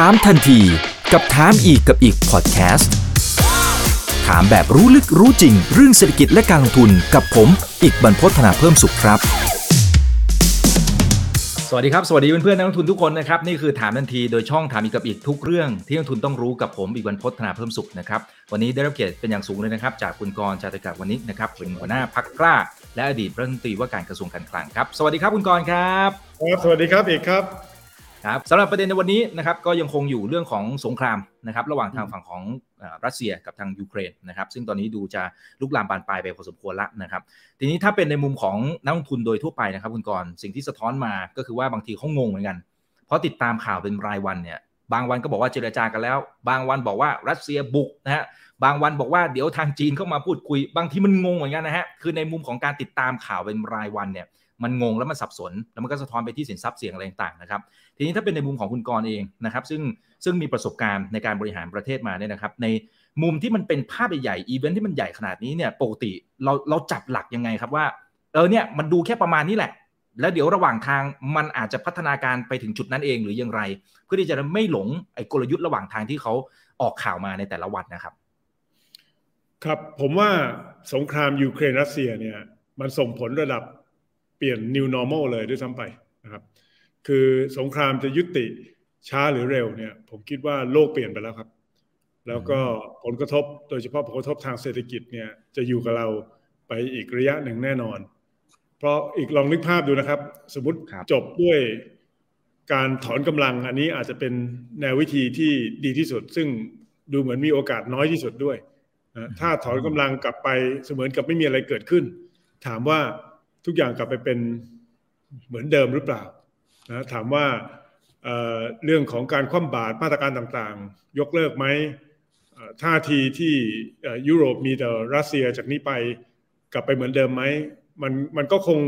ถามทันทีกับถามอีกกับอีกพอดแคสต์ถามแบบรู้ลึกรู้จริง เรื่องเศรษฐกิจและการลงทุนกับผม อีกบรรพฒนาเพิ่มสุขครับ สวัสดีครับ สวัสดีเพื่อนๆนักลงทุนทุกคนนะครับ นี่คือถามทันทีโดยช่องถามอีกกับอีกทุกเรื่องที่นักลงทุนต้องรู้กับผมอีกบรรพฒนาเพิ่มสุขนะครับวันนี้ได้รับเกียรติเป็นอย่างสูงเลยนะครับ จากคุณกรณ์จาตกะวันนี้นะครับเป็นหัวหน้าพักกล้า และอดีตรัฐมนตรีว่าการกระทรวงการคลังครับ สวัสดีครับคุณกรณ์ครับครับสวัสดีครับเอกครับ ครับสำหรับประเด็นในวันนี้นะครับก็ยังคงอยู่เรื่องของสงครามนะครับระหว่างทางฝั่งของเอ่อรัสเซียกับทางยูเครนนะครับซึ่งตอนนี้ดูจะลุกลามบานปลายไปพอสมควรละนะครับทีนี้ถ้าเป็นในมุมของนักลงทุนโดยทั่วไปนะครับคุณกรณ์สิ่งที่สะท้อนมาก็คือว่าบางทีเขางงเหมือนกัน เพราะติดตามข่าวเป็นรายวันเนี่ยบางวันก็บอกว่าเจรจากันแล้ว บางวันบอกว่ารัสเซียบุกนะฮะบางวันบอกว่าเดี๋ยวทางจีนเข้ามาพูดคุย บางทีมันงงเหมือนกันนะฮะคือในมุมของการติดตามข่าวเป็นรายวันเนี่ยมันงงแล้วมันสับสน แล้วมันก็สะท้อนไปที่สินทรัพย์เสี่ยงอะไรต่างๆนะครับ ทีนี้ถ้าเป็นในมุมของคุณกรเองนะครับซึ่งซึ่งมีประสบการณ์ในการบริหารประเทศมาเนี่ยนะครับ ในมุมที่มันเป็นภาพใหญ่ๆอีเวนท์ที่มันใหญ่ขนาดนี้เนี่ยปกติเราเราจับหลักยังไงครับว่าเออเนี่ยมันดูแค่ประมาณนี้แหละ แล้วเดี๋ยวระหว่างทางมันอาจจะพัฒนาการไปถึงจุดนั้นเองหรือยังไร เพื่อที่จะไม่หลงไอ้กลยุทธ์ระหว่างทางที่เขาออกข่าวมาในแต่ละวันนะครับ ครับผมว่าสงครามยูเครนรัสเซียเนี่ยมันส่งผลระดับเปลี่ยน new normal เลยด้วยซ้ำไป ครับคือสงครามจะยุติช้าหรือเร็วเนี่ย ผมคิดว่าโลกเปลี่ยนไปแล้วครับ แล้วก็ผลกระทบโดยเฉพาะผลกระทบทางเศรษฐกิจเนี่ยจะอยู่กับเราไปอีกระยะหนึ่งแน่นอน เพราะอีกลองนึกภาพดูนะครับ สมมติครับจบด้วยการถอนกำลังอันนี้อาจจะเป็นแนววิธีที่ดีที่สุด ซึ่งดูเหมือนมีโอกาสน้อยที่สุดด้วยนะถ้าถอนกำลังกลับไปเสมือนกับไม่มีอะไรเกิดขึ้น ถามว่าทุกอย่างกลับไปเป็นเหมือนเดิมหรือเปล่า นะถามว่าเอ่อเรื่องของการคว่ำบาตรมาตรการต่างๆ ยกเลิกไหมเอ่อท่าทีที่เอ่อยุโรปมีแต่รัสเซียจากนี้ไปกลับไปเหมือนเดิมไหมมันมันก็คง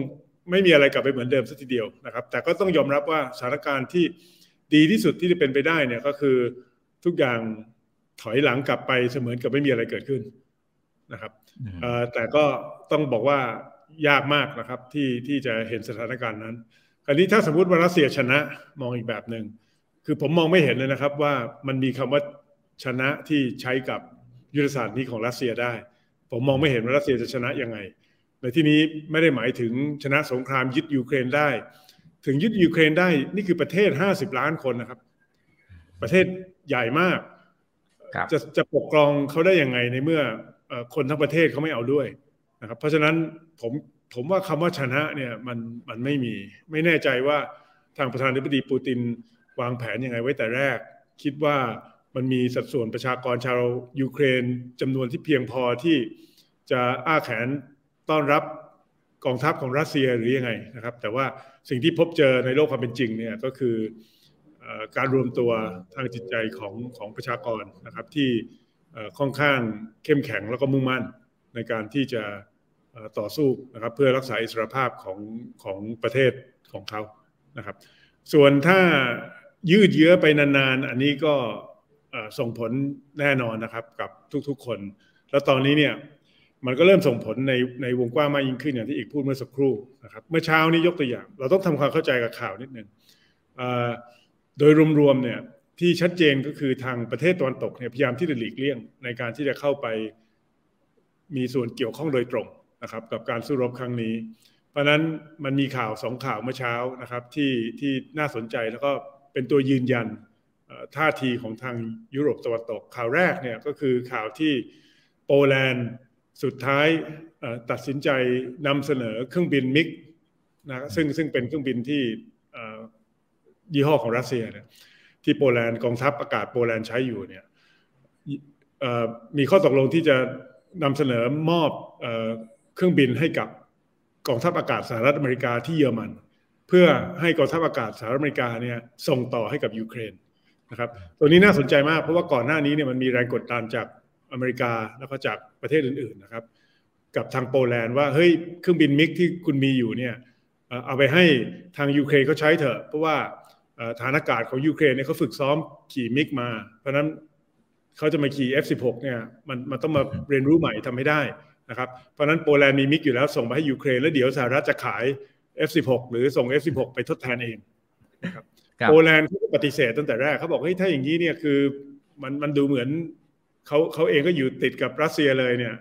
ไม่มีอะไรกลับไปเหมือนเดิมสักทีเดียวนะครับ แต่ก็ต้องยอมรับว่าสถานการณ์ที่ดีที่สุดที่จะเป็นไปได้เนี่ยก็คือทุกอย่างถอยหลังกลับไปเสมือนกับไม่มีอะไรเกิดขึ้นนะครับเอ่อแต่ก็ต้องบอกว่ายากมากนะครับที่ที่จะเห็นสถานการณ์นั้น คราวนี้ถ้าสมมติว่ารัสเซียชนะมองอีกแบบหนึ่งคือผมมองไม่เห็นเลยนะครับว่ามันมีคำว่าชนะที่ใช้กับยุทธศาสตร์นี้ของรัสเซียได้ ผมมองไม่เห็นว่ารัสเซียจะชนะยังไง ในที่นี้ไม่ได้หมายถึงชนะสงครามยึดยูเครนได้ ถึงยึดยูเครนได้นี่คือประเทศ 50 ล้านคนนะครับ ประเทศใหญ่มากครับจะจะปกครองเขาได้ยังไงในเมื่อเอ่อคนทั้งประเทศเขาไม่เอาด้วยนะครับ เพราะฉะนั้นผม ผมว่าคำว่าชนะเนี่ยมันมันไม่มี ไม่แน่ใจว่าทางประธานาธิบดีปูตินวางแผนยังไงไว้แต่แรก คิดว่ามันมีสัดส่วนประชากรชาวยูเครนจำนวนที่เพียงพอที่จะอ้าแขนต้อนรับกองทัพของรัสเซียหรือยังไงนะครับ แต่ว่าสิ่งที่พบเจอในโลกความเป็นจริงเนี่ยก็คือการรวมตัวทางจิตใจของของประชากรนะครับที่ค่อนข้างเข้มแข็งแล้วก็มุ่งมั่นในการที่จะ ต่อสู้นะครับเพื่อรักษาอิสรภาพของของประเทศของเขานะครับ ส่วนถ้ายืดเยื้อไปนานๆ อันนี้ก็ส่งผลแน่นอนนะครับกับทุกๆคน แล้วตอนนี้เนี่ยมันก็เริ่มส่งผลในในวงกว้างมากยิ่งขึ้นอย่างที่อีกพูดเมื่อสักครู่นะครับเมื่อเช้านี้ยกตัวอย่าง เราต้องทำความเข้าใจกับข่าวนิดนึงเอ่อโดยรวมๆเนี่ยที่ชัดเจนก็คือทางประเทศตะวันตกเนี่ยพยายามที่จะหลีกเลี่ยงในการที่จะเข้าไปมีส่วนเกี่ยวข้องโดยตรง นะครับกับการสู้รบครั้งนี้ เพราะนั้นมันมีข่าวสองข่าวเมื่อเช้านะครับที่ที่น่าสนใจแล้วก็เป็นตัวยืนยันท่าทีของทางยุโรปตะวันตก ข่าวแรกเนี่ยก็คือข่าวที่โปแลนด์สุดท้ายตัดสินใจนำเสนอเครื่องบินมิกนะซึ่งซึ่งเป็นเครื่องบินที่ยี่ห้อของรัสเซียเนี่ยที่โปแลนด์กองทัพอากาศโปแลนด์ใช้อยู่เนี่ยมีข้อตกลงที่จะนำเสนอมอบ เครื่องบินให้กับกองทัพอากาศสหรัฐอเมริกาที่เยอรมัน เพื่อให้กองทัพอากาศสหรัฐอเมริกาเนี่ยส่งต่อให้กับยูเครนนะครับตัวนี้น่าสนใจมากเพราะว่าก่อนหน้านี้เนี่ยมันมีแรงกดดันจากอเมริกาแล้วก็จากประเทศอื่นๆนะครับ กับทางโปแลนด์ว่าเฮ้ยเครื่องบินมิกที่คุณมีอยู่เนี่ยเอาไปให้ทางยูเครนเขาใช้เถอะ เพราะว่าฐานอากาศของยูเครนเนี่ยเขาฝึกซ้อมขี่มิกมา เพราะนั้นเขาจะมาขี่ F16 เนี่ยมันมันต้องมาเรียนรู้ใหม่ทำให้ได้ นะครับเพราะฉะนั้นโปแลนด์มีมิกอยู่แล้วส่งไปให้ยูเครนแล้วเดี๋ยวสหรัฐจะขาย F16 หรือส่ง F16 ไปทดแทนเองนะครับโปแลนด์เขาปฏิเสธตั้งแต่แรกเขาบอกเฮ้ยถ้าอย่างนี้เนี่ยคือมันมันดูเหมือนเขาเขาเองก็อยู่ติดกับรัสเซียเลยเนี่ย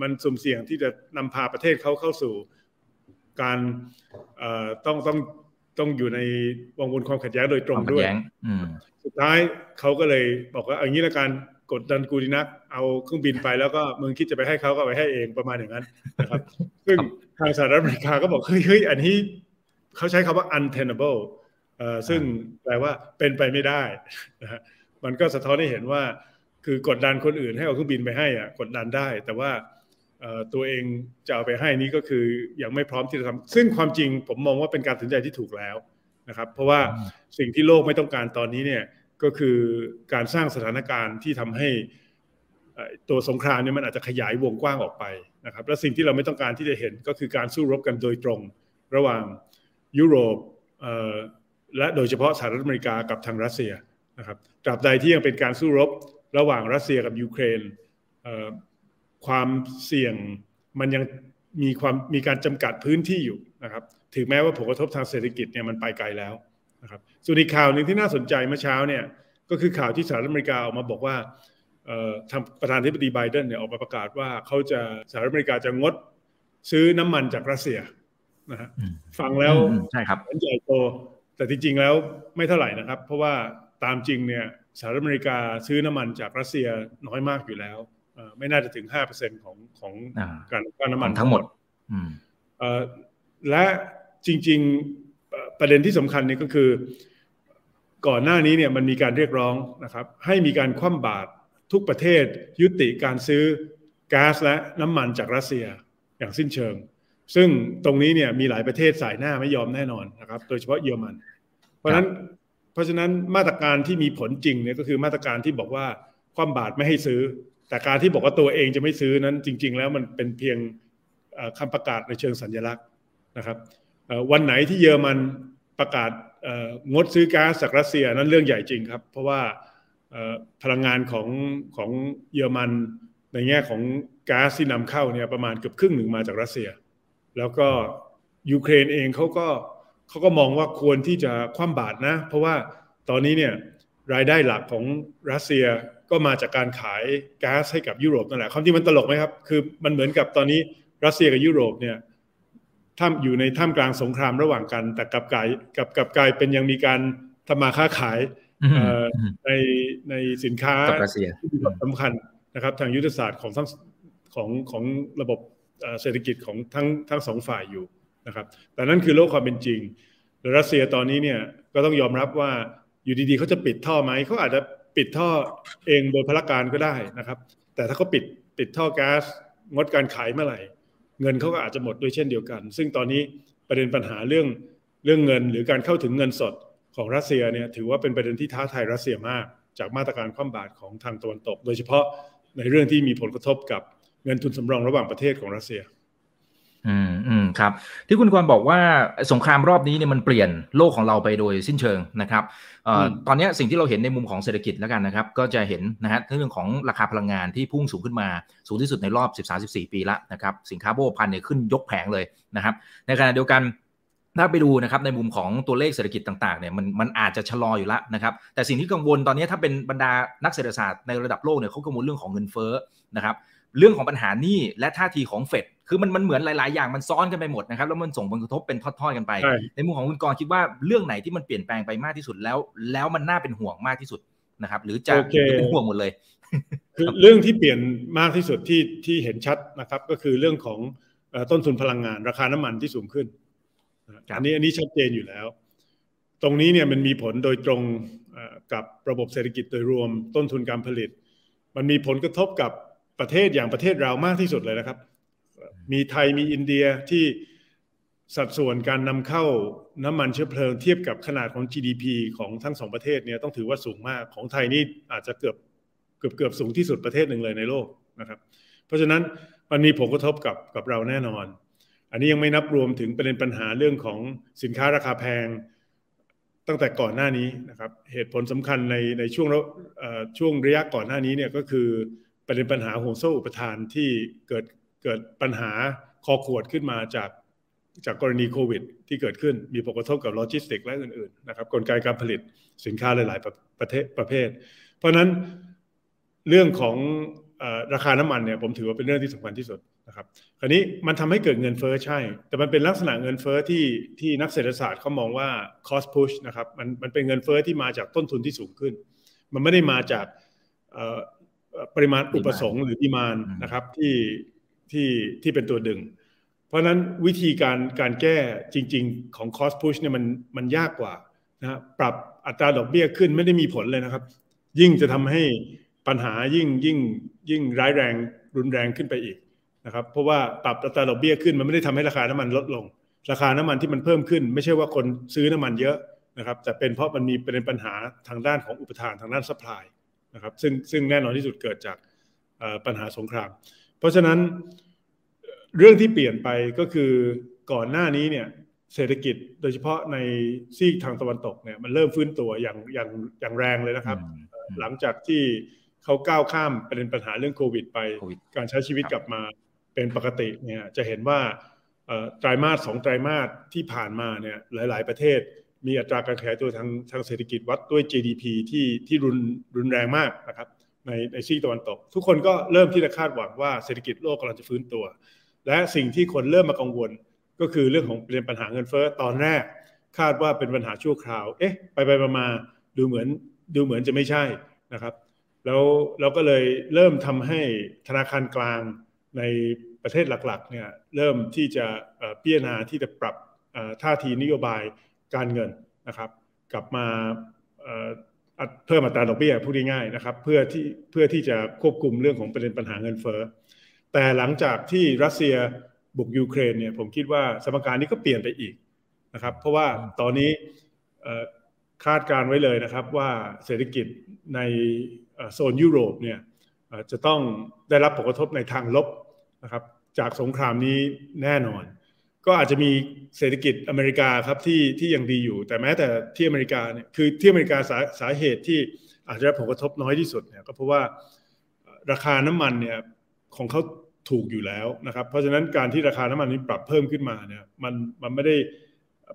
มันสุ่มเสี่ยงที่จะนำพาประเทศเขาเข้าสู่การต้องต้องต้องอยู่ในวังวนความขัดแย้งโดยตรงด้วย สุดท้ายเขาก็เลยบอกว่าอย่างนี้ละกัน กดดันกูดีนัก เอาเครื่องบินไปแล้วก็มึงคิดจะไปให้เขาก็ไปให้เองประมาณอย่างนั้นนะครับ ซึ่งทางสหรัฐอเมริกาก็บอกเฮ้ยเฮ้ยอันนี้เขาใช้คำว่า untenable ซึ่งแปลว่าเป็นไปไม่ได้นะฮะมันก็สะท้อนให้เห็นว่า คือกดดันคนอื่นให้เอาเครื่องบินไปให้อะกดดันได้ แต่ว่าตัวเองจะเอาไปให้นี้ก็คือยังไม่พร้อมที่จะทำซึ่งความจริงผมมองว่าเป็นการตัดสินใจที่ถูกแล้วนะครับ เพราะว่าสิ่งที่โลกไม่ต้องการตอนนี้เนี่ย ก็คือการสร้างสถานการณ์ที่ทำให้ตัวสงครามเนี่ยมันอาจจะขยายวงกว้างออกไปนะครับ และสิ่งที่เราไม่ต้องการที่จะเห็นก็คือการสู้รบกันโดยตรงระหว่างยุโรปและโดยเฉพาะสหรัฐอเมริกากับทางรัสเซียนะครับตราบใดที่ยังเป็นการสู้รบระหว่างรัสเซียกับยูเครนความเสี่ยงมันยังมีความมีการจำกัดพื้นที่อยู่นะครับ ถึงแม้ว่าผลกระทบทางเศรษฐกิจเนี่ยมันไปไกลแล้ว นะครับส่วนอีกข่าวหนึ่งที่น่าสนใจเมื่อเช้าเนี่ยก็คือข่าวที่สหรัฐอเมริกาออกมาบอกว่าทางประธานาธิบดีไบเดนเนี่ยออกมาประกาศว่าเขาจะสหรัฐอเมริกาจะงดซื้อน้ำมันจากรัสเซียนะฮะฟังแล้วใช่ครับใหญ่โตแต่จริงๆแล้วไม่เท่าไหร่นะครับ เพราะว่าตามจริงเนี่ยสหรัฐอเมริกาซื้อน้ำมันจากรัสเซียน้อยมากอยู่แล้วไม่น่าจะถึงห้าเปอร์เซ็นของของการการน้ำมันทั้งหมดและจริงๆ ประเด็นที่สำคัญนี่ก็คือ ก่อนหน้านี้เนี่ยมันมีการเรียกร้องนะครับ ให้มีการคว่ำบาตรทุกประเทศยุติการซื้อก๊าซและน้ำมันจากรัสเซียอย่างสิ้นเชิง ซึ่งตรงนี้เนี่ยมีหลายประเทศสายหน้าไม่ยอมแน่นอนนะครับ โดยเฉพาะเยอรมัน เพราะฉะนั้นเพราะฉะนั้นมาตรการที่มีผลจริงเนี่ยก็คือมาตรการที่บอกว่าคว่ำบาตรไม่ให้ซื้อ แต่การที่บอกว่าตัวเองจะไม่ซื้อนั้นจริง ๆ แล้วมันเป็นเพียงคำประกาศในเชิงสัญลักษณ์นะครับวันไหนที่เยอรมัน ประกาศงดซื้อก๊าซจากรัสเซียนั้นเรื่องใหญ่จริงครับ เพราะว่าพลังงานของของเยอรมันในแง่ของก๊าซที่นำเข้าเนี่ยประมาณเกือบครึ่งหนึ่งมาจากรัสเซีย แล้วก็ยูเครนเองเขาก็เขาก็มองว่าควรที่จะคว่ำบาตรนะ เพราะว่าตอนนี้เนี่ยรายได้หลักของรัสเซียก็มาจากการขายก๊าซให้กับยุโรปนั่นแหละความที่มันตลกไหมครับ คือมันเหมือนกับตอนนี้รัสเซียกับยุโรปเนี่ย ท่ามอยู่ในท่ามกลางสงครามระหว่างกัน แต่กับกายกับกับกายเป็นยังมีการทำมาค้าขายในในสินค้าที่สำคัญนะครับ ทางยุทธศาสตร์ของทั้งของของระบบเศรษฐกิจของทั้งทั้งสองฝ่ายอยู่นะครับ แต่นั่นคือโลกความเป็นจริงรัสเซียตอนนี้เนี่ยก็ต้องยอมรับว่าอยู่ดีๆเขาจะปิดท่อไหมเขาอาจจะปิดท่อเองโดยพละการก็ได้นะครับ แต่ถ้าเขาปิดปิดท่อแก๊สงดการขายเมื่อไหร่ เงินเขาก็อาจจะหมดด้วยเช่นเดียวกัน ซึ่งตอนนี้ประเด็นปัญหาเรื่องเรื่องเงินหรือการเข้าถึงเงินสดของรัสเซียเนี่ยถือว่าเป็นประเด็นที่ท้าทายรัสเซียมาก จากมาตรการคว่ำบาตรของทางตะวันตก โดยเฉพาะในเรื่องที่มีผลกระทบกับเงินทุนสำรองระหว่างประเทศของรัสเซีย อืมอืมครับ ที่คุณกรบอกว่าสงครามรอบนี้เนี่ยมันเปลี่ยนโลกของเราไปโดยสิ้นเชิงนะครับเอ่อตอนนี้สิ่งที่เราเห็นในมุมของเศรษฐกิจแล้วกันนะครับ ก็จะเห็นนะฮะเรื่องของราคาพลังงานที่พุ่งสูงขึ้นมาสูงที่สุดในรอบ 13-14 ปีละนะครับ สินค้าโบพันเนี่ยขึ้นยกแผงเลยนะครับ ในขณะเดียวกันถ้าไปดูนะครับในมุมของตัวเลขเศรษฐกิจต่างๆเนี่ยมันมันอาจจะชะลออยู่แล้วนะครับ แต่สิ่งที่กังวลตอนนี้ถ้าเป็นบรรดานักเศรษฐศาสตร์ในระดับโลกเนี่ยเขากังวลเรื่องของเงินเฟ้อนะครับเรื่องของปัญหานี้และท่าทีของเฟด คือมันมันเหมือนหลาย ๆ อย่างมันซ้อนกันไปหมดนะครับแล้วมันส่งผลกระทบเป็นทอด ๆ กันไป ในมุมของคุณกรคิดว่าเรื่องไหนที่มันเปลี่ยนแปลงไปมากที่สุดแล้ว แล้วมันน่าเป็นห่วงมากที่สุดนะครับ หรือจะเป็นห่วงหมดเลยคือเรื่องที่เปลี่ยนมากที่สุดที่ที่เห็นชัดนะครับ ก็คือเรื่องของต้นทุนพลังงาน ราคาน้ำมันที่สูงขึ้นอันนี้อันนี้ชัดเจนอยู่แล้ว ตรงนี้เนี่ยมันมีผลโดยตรงกับระบบเศรษฐกิจโดยรวมต้นทุนการผลิต มันมีผลกระทบกับประเทศอย่างประเทศเรามากที่สุดเลยนะครับ มีไทยมีอินเดียที่สัดส่วนการนำเข้าน้ำมันเชื้อเพลิงเทียบกับขนาดของ GDP ของทั้งสองประเทศเนี่ยต้องถือว่าสูงมากของไทยนี่อาจจะเกือบเกือบเกือบสูงที่สุดประเทศหนึ่งเลยในโลกนะครับ เพราะฉะนั้นมันมีผลกระทบกับกับเราแน่นอน อันนี้ยังไม่นับรวมถึงประเด็นปัญหาเรื่องของสินค้าราคาแพงตั้งแต่ก่อนหน้านี้นะครับ เหตุผลสำคัญในในช่วงช่วงระยะก่อนหน้านี้เนี่ยก็คือประเด็นปัญหาห่วงโซ่อุปทานที่เกิด เกิดปัญหาคอขวดขึ้นมาจากจากกรณีโควิด ที่เกิดขึ้นมีผลกระทบกับโลจิสติกและอื่นๆนะครับกลไกการผลิตสินค้าหลายๆประเทศประเภท เพราะนั้นเรื่องของราคาน้ำมันเนี่ยผมถือว่าเป็นเรื่องที่สำคัญที่สุดนะครับคราวนี้มันทำให้เกิดเงินเฟ้อใช่ แต่มันเป็นลักษณะเงินเฟ้อที่ที่นักเศรษฐศาสตร์เขามองว่า cost push นะครับมันมันเป็นเงินเฟ้อที่มาจากต้นทุนที่สูงขึ้น มันไม่ได้มาจากปริมาณอุปสงค์หรือดีมานนะครับที่ ที่ที่เป็นตัวดึง เพราะนั้นวิธีการการแก้จริง ๆ ของ cost push เนี่ยมันมันยากกว่านะปรับอัตราดอกเบี้ยขึ้นไม่ได้มีผลเลยนะครับ ยิ่งจะทำให้ปัญหายิ่งยิ่งยิ่งร้ายแรงรุนแรงขึ้นไปอีกนะครับ เพราะว่าปรับอัตราดอกเบี้ยขึ้นมันไม่ได้ทำให้ราคาน้ำมันลดลง ราคาน้ำมันที่มันเพิ่มขึ้น ไม่ใช่ว่าคนซื้อน้ำมันเยอะนะครับ แต่เป็นเพราะมันมีเป็นปัญหาทางด้านของอุปทานทางด้าน supply นะครับซึ่งซึ่งแน่นอนที่สุดเกิดจากปัญหาสงคราม เพราะฉะนั้นเรื่องที่เปลี่ยนไปก็คือก่อนหน้านี้เนี่ยเศรษฐกิจโดยเฉพาะในซีกทางตะวันตกเนี่ยมันเริ่มฟื้นตัวอย่างอย่างอย่างแรงเลยนะครับ หลังจากที่เขาก้าวข้ามประเด็นปัญหาเรื่องโควิด ไปการใช้ชีวิตกลับมาเป็นปกติเนี่ยจะเห็นว่าไตรมาสสองไตรมาสที่ผ่านมาเนี่ยหลาย ๆ ประเทศมีอัตราการขยายตัวทางทางเศรษฐกิจวัดด้วย GDP ที่ที่รุนรุนแรงมากนะครับ ในในซีกตะวันตก ทุกคนก็เริ่มที่จะคาดหวังว่าเศรษฐกิจโลกกำลังจะฟื้นตัว และสิ่งที่คนเริ่มมากังวล ก็คือเรื่องของเป็นปัญหาเงินเฟ้อตอนแรก คาดว่าเป็นปัญหาชั่วคราว เอ๊ะ ไปไปมาดูเหมือนดูเหมือนจะไม่ใช่นะครับ แล้วเราก็เลยเริ่มทำให้ธนาคารกลางในประเทศหลักๆเนี่ยเริ่มที่จะพิจารณาที่จะปรับท่าทีนโยบายการเงินนะครับ กลับมา เพิ่มอัตราดอกเบี้ยพูดง่ายๆนะครับ เพื่อที่เพื่อที่จะควบคุมเรื่องของประเด็นปัญหาเงินเฟ้อแต่หลังจากที่รัสเซียบุกยูเครนเนี่ยผมคิดว่าสมการนี้ก็เปลี่ยนไปอีกนะครับ เพราะว่าตอนนี้คาดการไว้เลยนะครับว่าเศรษฐกิจในโซนยุโรปเนี่ยจะต้องได้รับผลกระทบในทางลบนะครับจากสงครามนี้แน่นอน ก็อาจจะมีเศรษฐกิจอเมริกาครับที่ที่ยังดีอยู่ แต่แม้แต่ที่อเมริกาเนี่ยคือที่อเมริกาสาสาเหตุที่อาจจะผลกระทบน้อยที่สุดเนี่ยก็เพราะว่าราคาน้ำมันเนี่ยของเขาถูกอยู่แล้วนะครับ เพราะฉะนั้นการที่ราคาน้ำมันนี้ปรับเพิ่มขึ้นมาเนี่ยมันมันไม่ได้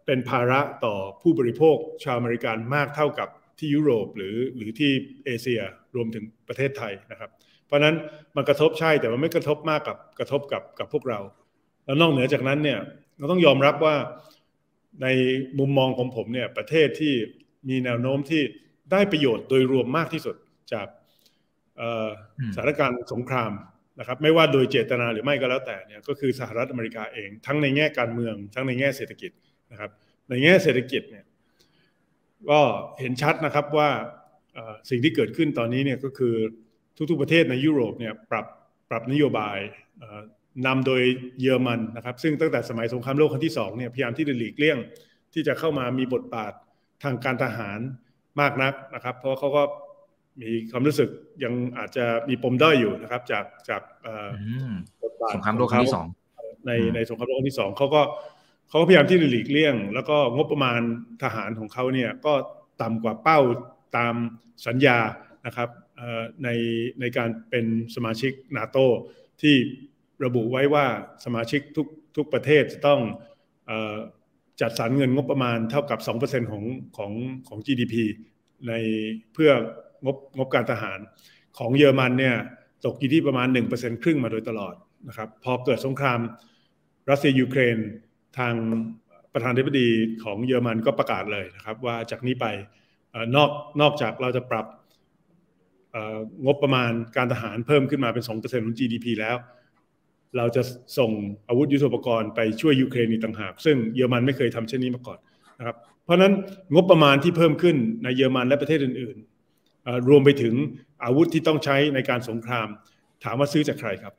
เป็นภาระต่อผู้บริโภคชาวอเมริกันมากเท่ากับที่ยุโรปหรือหรือที่เอเชียรวมถึงประเทศไทยนะครับ เพราะนั้นมันกระทบใช่แต่มันไม่กระทบมากกับกระทบกับกับพวกเรา แล้วนอกเหนือจากนั้นเนี่ยเราต้องยอมรับว่าในมุมมองของผมเนี่ยประเทศที่มีแนวโน้มที่ได้ประโยชน์โดยรวมมากที่สุดจากสถานการณ์สงครามนะครับ ไม่ว่าโดยเจตนาหรือไม่ก็แล้วแต่เนี่ยก็คือสหรัฐอเมริกาเอง ทั้งในแง่การเมือง ทั้งในแง่เศรษฐกิจนะครับ ในแง่เศรษฐกิจเนี่ยก็เห็นชัดนะครับว่าสิ่งที่เกิดขึ้นตอนนี้เนี่ยก็คือทุกๆประเทศในยุโรปเนี่ยปรับปรับนโยบาย นำโดยเยอรมันนะครับ ซึ่งตั้งแต่สมัยสงครามโลกครั้งที่2เนี่ยพยายามที่จะหลีกเลี่ยงที่จะเข้ามามีบทบาททางการทหารมากนักนะครับ เพราะเขาก็มีความรู้สึกยังอาจจะมีปมด้อยอยู่นะครับ จากจากบทบาทสงครามโลกครั้งที่สองในในสงครามโลกครั้งที่สองเขาก็เขาก็พยายามที่จะหลีกเลี่ยง แล้วก็งบประมาณทหารของเขาเนี่ยก็ต่ำกว่าเป้าตามสัญญานะครับในในการเป็นสมาชิกนาโตที่ ระบุไว้ว่าสมาชิกทุกทุกประเทศจะต้องจัดสรรเงินงบประมาณเท่ากับ 2%ของของของ GDP ในเพื่องบงบการทหาร ของเยอรมันเนี่ยตกอยู่ที่ประมาณ 1%ครึ่งมาโดยตลอดนะครับพอเกิดสงครามรัสเซียยูเครนทางประธานาธิบดีของเยอรมันก็ประกาศเลยนะครับ ว่าจากนี้ไปนอกนอกจากเราจะปรับงบประมาณการทหารเพิ่มขึ้นมาเป็น 2%ของ GDP แล้ว เราจะส่งอาวุธยุทโธปกรณ์ไปช่วยยูเครนอีกต่างหาก ซึ่งเยอรมันไม่เคยทำเช่นนี้มาก่อนนะครับเพราะนั้นงบประมาณที่เพิ่มขึ้นในเยอรมันและประเทศอื่นรวมไปถึงอาวุธที่ต้องใช้ในการสงคราม ถามว่าซื้อจากใครครับ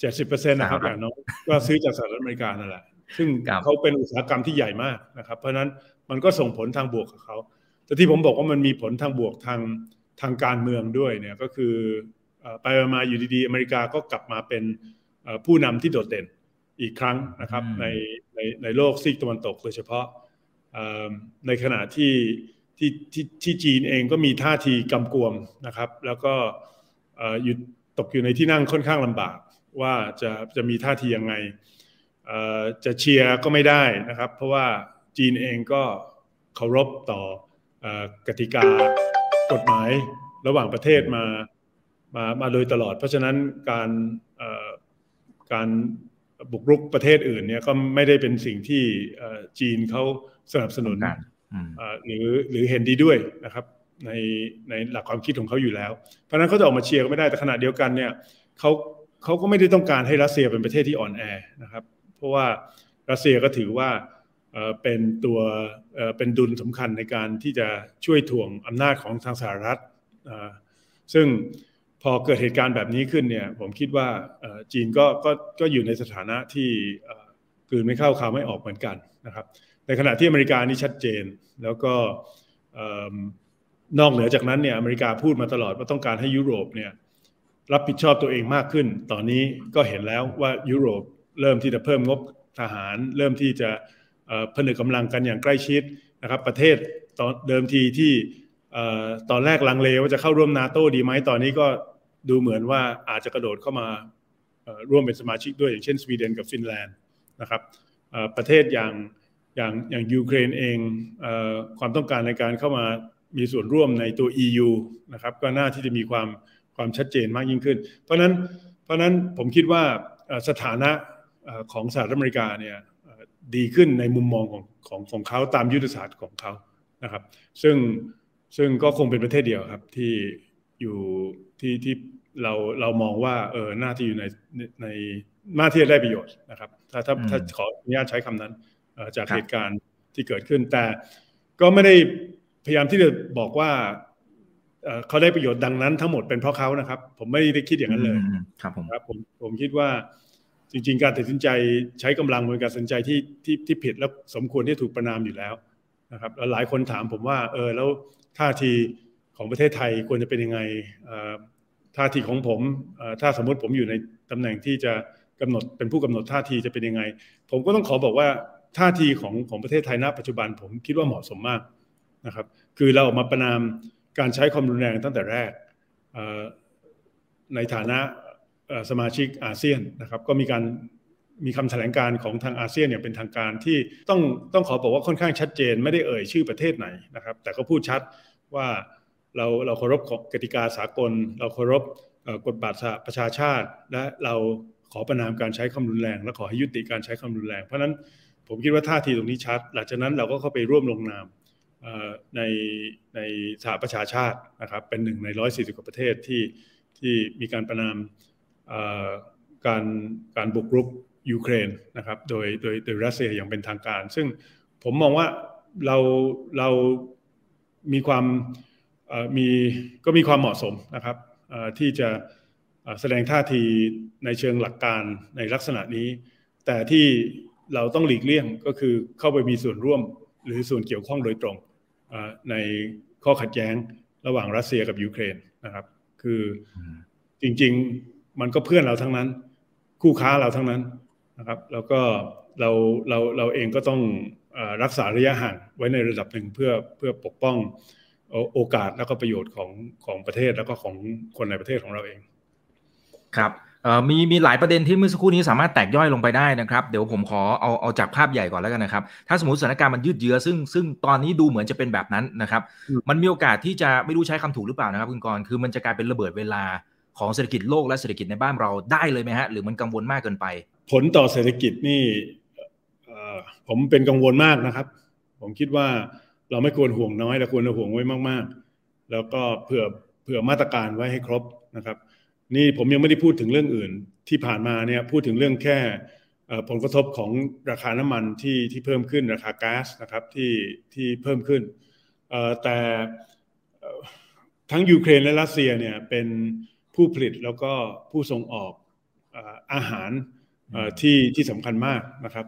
เจ็ดสิบเปอร์เซ็นต์นะครับอย่างน้องก็ซื้อจากสหรัฐอเมริกานั่นแหละซึ่งเขาเป็นอุตสาหกรรมที่ใหญ่มากนะครับ เพราะนั้นมันก็ส่งผลทางบวกกับเขาแต่ที่ผมบอกว่ามันมีผลทางบวกทางทางการเมืองด้วยเนี่ยก็คือไปมาอยู่ดีๆ อเมริกาก็กลับมาเป็น ผู้นำที่โดดเด่นอีกครั้งนะครับในในในโลกซีกตะวันตกโดยเฉพาะในขณะที่ที่ที่ที่จีนเองก็มีท่าทีกำกวมนะครับ แล้วก็อยู่ตกอยู่ในที่นั่งค่อนข้างลำบาก ว่าจะจะมีท่าทียังไงจะเชียร์ก็ไม่ได้นะครับ เพราะว่าจีนเองก็เคารพต่อกติกากฎหมายระหว่างประเทศมามามาโดยตลอด เพราะฉะนั้นการ การบุกรุกประเทศอื่นเนี่ยก็ไม่ได้เป็นสิ่งที่จีนเขาสนับสนุนหรือหรือเห็นดีด้วยนะครับ ในในหลักความคิดของเขาอยู่แล้ว เพราะนั้นเขาจะออกมาเชียร์ก็ไม่ได้แต่ขณะเดียวกันเนี่ยเขาเขาก็ไม่ได้ต้องการให้รัสเซียเป็นประเทศที่อ่อนแอนะครับ เพราะว่ารัสเซียก็ถือว่าเป็นตัวเป็นดุลสำคัญในการที่จะช่วยถ่วงอำนาจของทางสหรัฐซึ่ง พอเกิดเหตุการณ์แบบนี้ขึ้นเนี่ย ผมคิดว่าจีนก็ก็ก็อยู่ในสถานะที่กืนไม่เข้าคาวไม่ออกเหมือนกันนะครับ ในขณะที่อเมริกานี่ชัดเจน แล้วก็นอกเหนือจากนั้นเนี่ยอเมริกาพูดมาตลอดว่าต้องการให้ยุโรปเนี่ยรับผิดชอบตัวเองมากขึ้น ตอนนี้ก็เห็นแล้วว่ายุโรปเริ่มที่จะเพิ่มงบทหาร เริ่มที่จะผนึกกำลังกันอย่างใกล้ชิดนะครับ ประเทศตอนเดิมทีที่ตอนแรกลังเลว่าจะเข้าร่วมนาโต้ดีไหมตอนนี้ก็ ดูเหมือนว่าอาจจะกระโดดเข้ามาร่วมเป็นสมาชิกด้วยอย่างเช่นสวีเดนกับฟินแลนด์นะครับประเทศอย่างอย่างอย่างยูเครนเองความต้องการในการเข้ามามีส่วนร่วมในตัว EU นะครับก็น่าที่จะมีความความชัดเจนมากยิ่งขึ้น เพราะนั้นเพราะนั้นผมคิดว่าสถานะของสหรัฐอเมริกาเนี่ยดีขึ้นในมุมมองของของของเขาตามยุทธศาสตร์ของเขานะครับ ซึ่งซึ่งก็คงเป็นประเทศเดียวครับที่อยู่ ที่ที่เราเรามองว่าเออหน้าที่อยู่ในในหน้าที่ได้ประโยชน์นะครับ ถ้าถ้าถ้าขออนุญาตใช้คำนั้นจากเหตุการณ์ที่เกิดขึ้น แต่ก็ไม่ได้พยายามที่จะบอกว่าเขาได้ประโยชน์ดังนั้นทั้งหมดเป็นเพราะเขานะครับ ผมไม่ได้คิดอย่างนั้นเลยครับผมครับผมผมคิดว่าจริง ๆ การตัดสินใจใช้กำลังเป็นการตัดสินใจที่ที่ที่ผิดและสมควรที่ถูกประนามอยู่แล้วนะครับแล้วหลายคนถามผมว่า เออแล้วท่าทีของประเทศไทยควรจะเป็นยังไง ท่าทีของผมถ้าสมมติผมอยู่ในตำแหน่งที่จะกำหนดเป็นผู้กำหนดท่าทีจะเป็นยังไง ผมก็ต้องขอบอกว่าท่าทีของของประเทศไทยณปัจจุบันผมคิดว่าเหมาะสมมากนะครับ คือเราออกมาประนามการใช้ความรุนแรงตั้งแต่แรกในฐานะสมาชิกอาเซียนนะครับ ก็มีการมีคำแถลงการของทางอาเซียนอย่างเป็นทางการที่ต้องต้องขอบอกว่าค่อนข้างชัดเจน ไม่ได้เอ่ยชื่อประเทศไหนนะครับ แต่ก็พูดชัดว่า เราเราเคารพกติกาสากล เราเคารพกฎบัตรประชาชาติ และเราขอประนามการใช้ความรุนแรง และขอให้ยุติการใช้ความรุนแรง เพราะนั้นผมคิดว่าท่าทีตรงนี้ชัด หลังจากนั้นเราก็เข้าไปร่วมลงนามในในสหประชาชาตินะครับเป็นหนึ่งในร้อยสี่สิบกว่าประเทศที่ที่มีการประนามการการบุกรุกยูเครนนะครับโดยโดยโดยรัสเซียอย่างเป็นทางการ ซึ่งผมมองว่าเราเรามีความ มีก็มีความเหมาะสมนะครับที่จะแสดงท่าทีในเชิงหลักการในลักษณะนี้ แต่ที่เราต้องหลีกเลี่ยงก็คือเข้าไปมีส่วนร่วมหรือส่วนเกี่ยวข้องโดยตรงในข้อขัดแย้งระหว่างรัสเซียกับยูเครนนะครับ คือจริงๆมันก็เพื่อนเราทั้งนั้น คู่ค้าเราทั้งนั้นนะครับ แล้วก็เราเราเราเองก็ต้องรักษาระยะห่างไว้ในระดับหนึ่งเพื่อเพื่อปกป้อง โอกาสแล้วก็ประโยชน์ของของประเทศแล้วก็ของคนในประเทศของเราเอง ครับมีมีหลายประเด็นที่เมื่อสักครู่นี้สามารถแตกย่อยลงไปได้นะครับเดี๋ยวผมขอเอาเอาจากภาพใหญ่ก่อนแล้วกันนะครับ ถ้าสมมติสถานการณ์มันยืดเยื้อซึ่งซึ่งตอนนี้ดูเหมือนจะเป็นแบบนั้นนะครับ มันมีโอกาสที่จะไม่รู้ใช้คำถูกหรือเปล่านะครับคุณกรคือมันจะกลายเป็นระเบิดเวลาของเศรษฐกิจโลกและเศรษฐกิจในบ้านเราได้เลยไหมฮะหรือมันกังวลมากเกินไป ผลต่อเศรษฐกิจนี่ผมเป็นกังวลมากนะครับ ผมคิดว่า เราไม่ควรห่วงน้อยเราควรจะห่วงไว้มากๆ แล้วก็เผื่อเผื่อมาตรการไว้ให้ครบนะครับ นี่ผมยังไม่ได้พูดถึงเรื่องอื่นที่ผ่านมาเนี่ยพูดถึงเรื่องแค่ผลกระทบของราคาน้ำมันที่ที่เพิ่มขึ้นราคาก๊าซนะครับที่ที่เพิ่มขึ้นแต่ทั้งยูเครนและรัสเซียเนี่ยเป็นผู้ผลิตแล้วก็ผู้ส่งออกอาหารที่ที่สำคัญมากนะครับ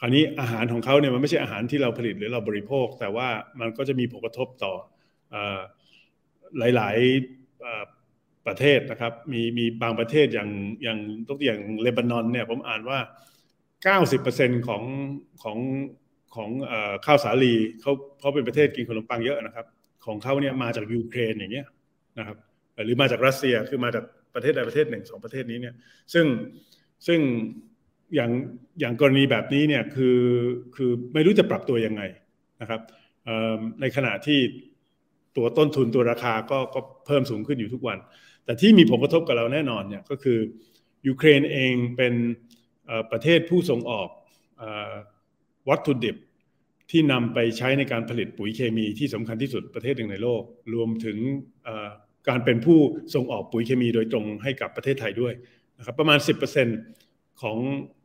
คราวนี้อาหารของเขาเนี่ยมันไม่ใช่อาหารที่เราผลิตหรือเราบริโภค แต่ว่ามันก็จะมีผลกระทบต่อหลายๆประเทศนะครับ มีมีบางประเทศอย่างอย่างตัวอย่างเลบานอนเนี่ยผมอ่านว่า 90%ของของของข้าวสาลีเขาเขาเป็นประเทศกินขนมปังเยอะนะครับ ของเขาเนี่ยมาจากยูเครนอย่างเงี้ยนะครับหรือมาจากรัสเซียคือมาจากประเทศใดประเทศหนึ่งสองประเทศนี้เนี่ยซึ่งซึ่ง อย่างอย่างกรณีแบบนี้เนี่ยคือคือไม่รู้จะปรับตัวยังไงนะครับในขณะที่ตัวต้นทุนตัวราคาก็ก็เพิ่มสูงขึ้นอยู่ทุกวัน แต่ที่มีผลกระทบกับเราแน่นอนเนี่ยก็คือยูเครนเองเป็นประเทศผู้ส่งออกวัตถุดิบที่นำไปใช้ในการผลิตปุ๋ยเคมีที่สำคัญที่สุดประเทศหนึ่งในโลก รวมถึงการเป็นผู้ส่งออกปุ๋ยเคมีโดยตรงให้กับประเทศไทยด้วยนะครับประมาณ 10%ของ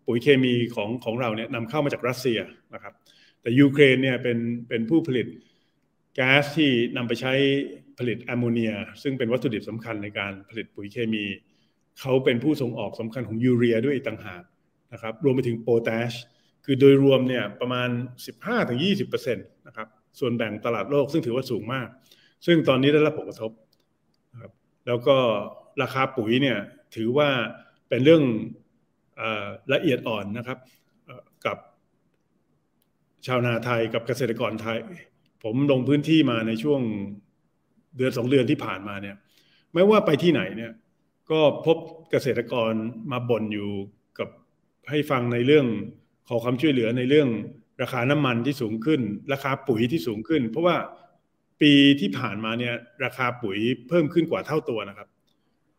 ปุ๋ยเคมีของของเราเนี่ยนำเข้ามาจากรัสเซียนะครับ แต่ยูเครนเนี่ยเป็นเป็นผู้ผลิตแก๊สที่นำไปใช้ผลิตแอมโมเนีย ซึ่งเป็นวัตถุดิบสำคัญในการผลิตปุ๋ยเคมี เขาเป็นผู้ส่งออกสำคัญของยูเรียด้วยต่างหากนะครับรวมไปถึงโพแทสคือโดยรวมเนี่ยประมาณ 15-20%นะครับส่วนแบ่งตลาดโลกซึ่งถือว่าสูงมาก ซึ่งตอนนี้ได้รับผลกระทบนะครับแล้วก็ราคาปุ๋ยเนี่ยถือว่าเป็นเรื่อง ละเอียดอ่อนนะครับกับชาวนาไทยกับเกษตรกรไทย ผมลงพื้นที่มาในช่วงเดือนสองเดือนที่ผ่านมาเนี่ย ไม่ว่าไปที่ไหนเนี่ยก็พบเกษตรกรมาบ่นอยู่กับให้ฟังในเรื่องขอความช่วยเหลือในเรื่องราคาน้ำมันที่สูงขึ้น ราคาปุ๋ยที่สูงขึ้น เพราะว่าปีที่ผ่านมาเนี่ยราคาปุ๋ยเพิ่มขึ้นกว่าเท่าตัวนะครับ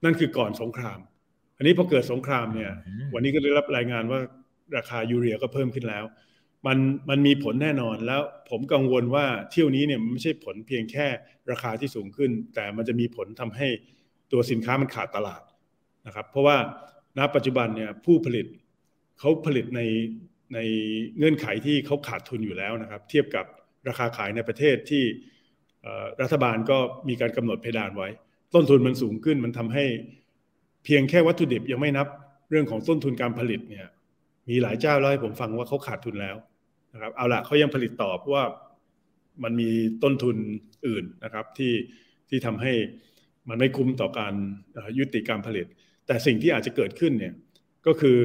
นั่นคือก่อนสงคราม อันนี้พอเกิดสงครามเนี่ย วันนี้ก็ได้รับรายงานว่าราคายูเรียก็เพิ่มขึ้นแล้ว มันมันมีผลแน่นอนแล้วผมกังวลว่าเที่ยวนี้เนี่ยมันไม่ใช่ผลเพียงแค่ราคาที่สูงขึ้น แต่มันจะมีผลทำให้ตัวสินค้ามันขาดตลาดนะครับ เพราะว่าณปัจจุบันเนี่ยผู้ผลิตเขาผลิตในในเงื่อนไขที่เขาขาดทุนอยู่แล้วนะครับ เทียบกับราคาขายในประเทศที่รัฐบาลก็มีการกำหนดเพดานไว้ ต้นทุนมันสูงขึ้นมันทำให้ เพียงแค่วัตถุดิบยังไม่นับเรื่องของต้นทุนการผลิตเนี่ย มีหลายเจ้าเล่าให้ผมฟังว่าเขาขาดทุนแล้วนะครับเอาละเขายังผลิตต่อเพราะว่ามันมีต้นทุนอื่นนะครับ ที่ที่ทำให้มันไม่คุ้มต่อการยุติการผลิต แต่สิ่งที่อาจจะเกิดขึ้นเนี่ยก็คือ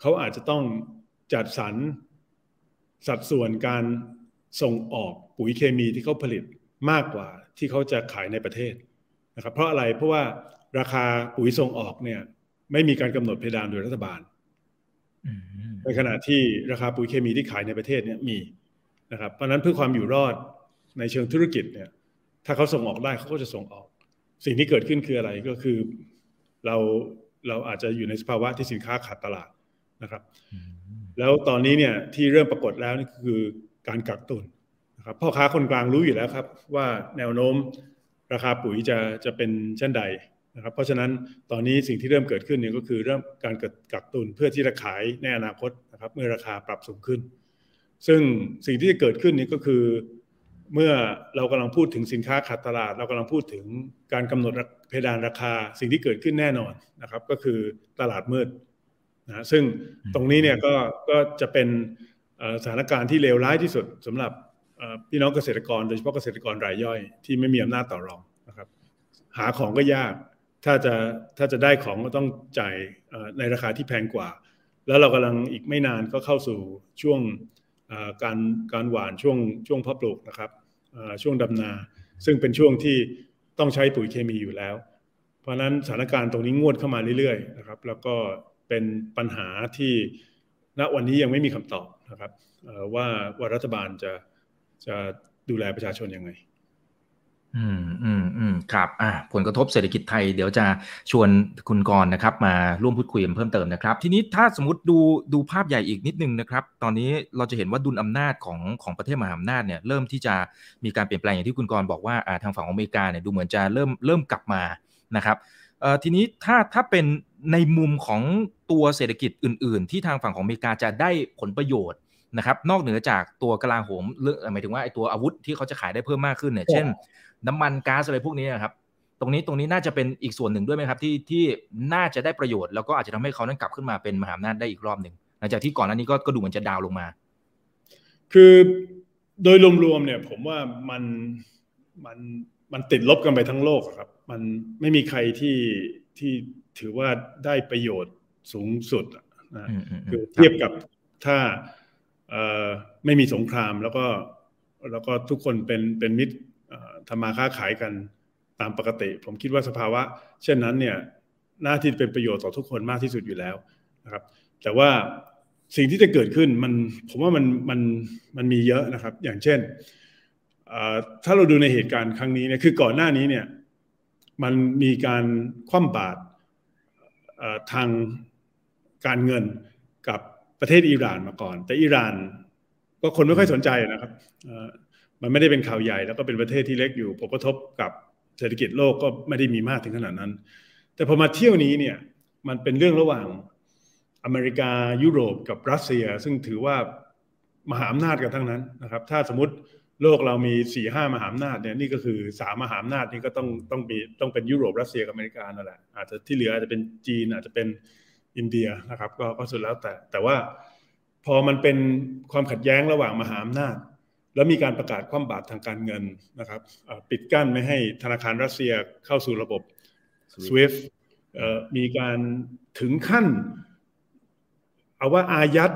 เขาอาจจะต้องจัดสรรสัดส่วนการส่งออกปุ๋ยเคมีที่เขาผลิตมากกว่าที่เขาจะขายในประเทศนะครับ เพราะอะไรเพราะว่า ราคาปุ๋ยส่งออกเนี่ย ไม่มีการกำหนดเพดานโดยรัฐบาลในขณะที่ราคาปุ๋ยเคมีที่ขายในประเทศเนี่ยมีนะครับเพราะนั้นเพื่อความอยู่รอดในเชิงธุรกิจเนี่ย ถ้าเขาส่งออกได้เขาก็จะส่งออก สิ่งที่เกิดขึ้นคืออะไรก็คือเราเราอาจจะอยู่ในสภาวะที่สินค้าขาดตลาดนะครับ แล้วตอนนี้เนี่ยที่เริ่มปรากฏแล้วนี่คือการกักตุนนะครับพ่อค้าคนกลางรู้อยู่แล้วครับ ว่าแนวโน้มราคาปุ๋ยจะจะเป็นเช่นใด นะครับเพราะฉะนั้นตอนนี้สิ่งที่เริ่มเกิดขึ้นเนี่ยก็คือเริ่มการเกิดกักตุนเพื่อที่จะขายในอนาคตนะครับเมื่อราคาปรับสูงขึ้น ซึ่งสิ่งที่จะเกิดขึ้นนี้ก็คือเมื่อเรากำลังพูดถึงสินค้าขาดตลาด เรากำลังพูดถึงการกำหนดเพดานราคาสิ่งที่เกิดขึ้นแน่นอนนะครับ ก็คือตลาดมืดนะซึ่งตรงนี้เนี่ยก็ก็จะเป็นสถานการณ์ที่เลวร้ายที่สุดสำหรับพี่น้องเกษตรกรโดยเฉพาะเกษตรกรรายย่อยที่ไม่มีอำนาจต่อรองนะครับ หาของก็ยาก ถ้าจะถ้าจะได้ของก็ต้องจ่ายในราคาที่แพงกว่า แล้วเรากำลังอีกไม่นานก็เข้าสู่ช่วงการการหว่านช่วงช่วงเพาะปลูกนะครับช่วงดำนา ซึ่งเป็นช่วงที่ต้องใช้ปุ๋ยเคมีอยู่แล้ว เพราะนั้นสถานการณ์ตรงนี้งวดเข้ามาเรื่อยๆนะครับ แล้วก็เป็นปัญหาที่ณวันนี้ยังไม่มีคำตอบนะครับว่าว่ารัฐบาลจะจะดูแลประชาชนยังไง อืมอืมอืมครับอ่าผลกระทบเศรษฐกิจไทย เดี๋ยวจะชวนคุณกรนะครับ มาร่วมพูดคุยเพิ่มเติมนะครับ ทีนี้ถ้าสมมติดูดูภาพใหญ่อีกนิดนึงนะครับ ตอนนี้เราจะเห็นว่าดุลอำนาจของของประเทศมหาอำนาจเนี่ยเริ่มที่จะมีการเปลี่ยนแปลงอย่างที่คุณกรบอกว่าอ่าทางฝั่งอเมริกาเนี่ยดูเหมือนจะเริ่มเริ่มกลับมานะครับเอ่อทีนี้ถ้าถ้าเป็นในมุมของตัวเศรษฐกิจอื่น ๆ ที่ทางฝั่งของอเมริกาจะได้ผลประโยชน์ นะครับนอกเหนือจากตัวกลาโหมเรื่องหมายถึงว่าไอ้ตัวอาวุธที่เขาจะขายได้เพิ่มมากขึ้นเนี่ยเช่น น้ำมันก๊าซอะไรพวกนี้นะครับตรงนี้ตรงนี้น่าจะเป็นอีกส่วนหนึ่งด้วยไหมครับที่ที่น่าจะได้ประโยชน์แล้วก็อาจจะทำให้เขานั้นกลับขึ้นมาเป็นมหาอำนาจได้อีกรอบหนึ่งหลังจากที่ก่อนหน้านี้ก็ก็ดูเหมือนจะดาวลงมา คือโดยรวมๆเนี่ย ผมว่ามันมันมันติดลบกันไปทั้งโลกครับ มันไม่มีใครที่ที่ถือว่าได้ประโยชน์สูงสุดนะคือเทียบกับถ้า ไม่มีสงครามแล้วก็แล้วก็ทุกคนเป็นเป็นมิตรทำมาค้าขายกันตามปกติ ผมคิดว่าสภาวะ เช่นนั้นเนี่ยหน้าที่เป็นประโยชน์ต่อทุกคนมากที่สุดอยู่แล้วนะครับ แต่ว่าสิ่งที่จะเกิดขึ้นมันผมว่ามันมันมันมีเยอะนะครับ อย่างเช่นถ้าเราดูในเหตุการณ์ครั้งนี้เนี่ยคือก่อนหน้านี้เนี่ยมันมีการคว่ำบาตรทางการเงินกับ ประเทศอิหร่านมาก่อน แต่อิหร่าน ก็คนไม่ค่อยสนใจนะครับมันไม่ได้เป็นข่าวใหญ่ แล้วก็เป็นประเทศที่เล็กอยู่ผลกระทบกับเศรษฐกิจโลกก็ไม่ได้มีมากถึงขนาดนั้น แต่พอมาเที่ยวนี้เนี่ยมันเป็นเรื่องระหว่างอเมริกายุโรปกับรัสเซีย ซึ่งถือว่ามหาอำนาจกันทั้งนั้นนะครับ ถ้าสมมติโลกเรามีสี่ห้ามหาอำนาจเนี่ยนี่ก็คือสามมหาอำนาจนี่ก็ต้องต้องมีต้องเป็นยุโรปรัสเซียกับอเมริกานั่นแหละอาจจะที่เหลืออาจจะเป็นจีนอาจจะเป็น อินเดียนะครับ ก็ก็สุดแล้วแต่ แต่ว่าพอมันเป็นความขัดแย้งระหว่างมหาอำนาจ แล้วมีการประกาศคว่ำบาตรทางการเงินนะครับปิดกั้นไม่ให้ธนาคารรัสเซียเข้าสู่ระบบ SWIFT มีการถึงขั้น เอาว่าอายัด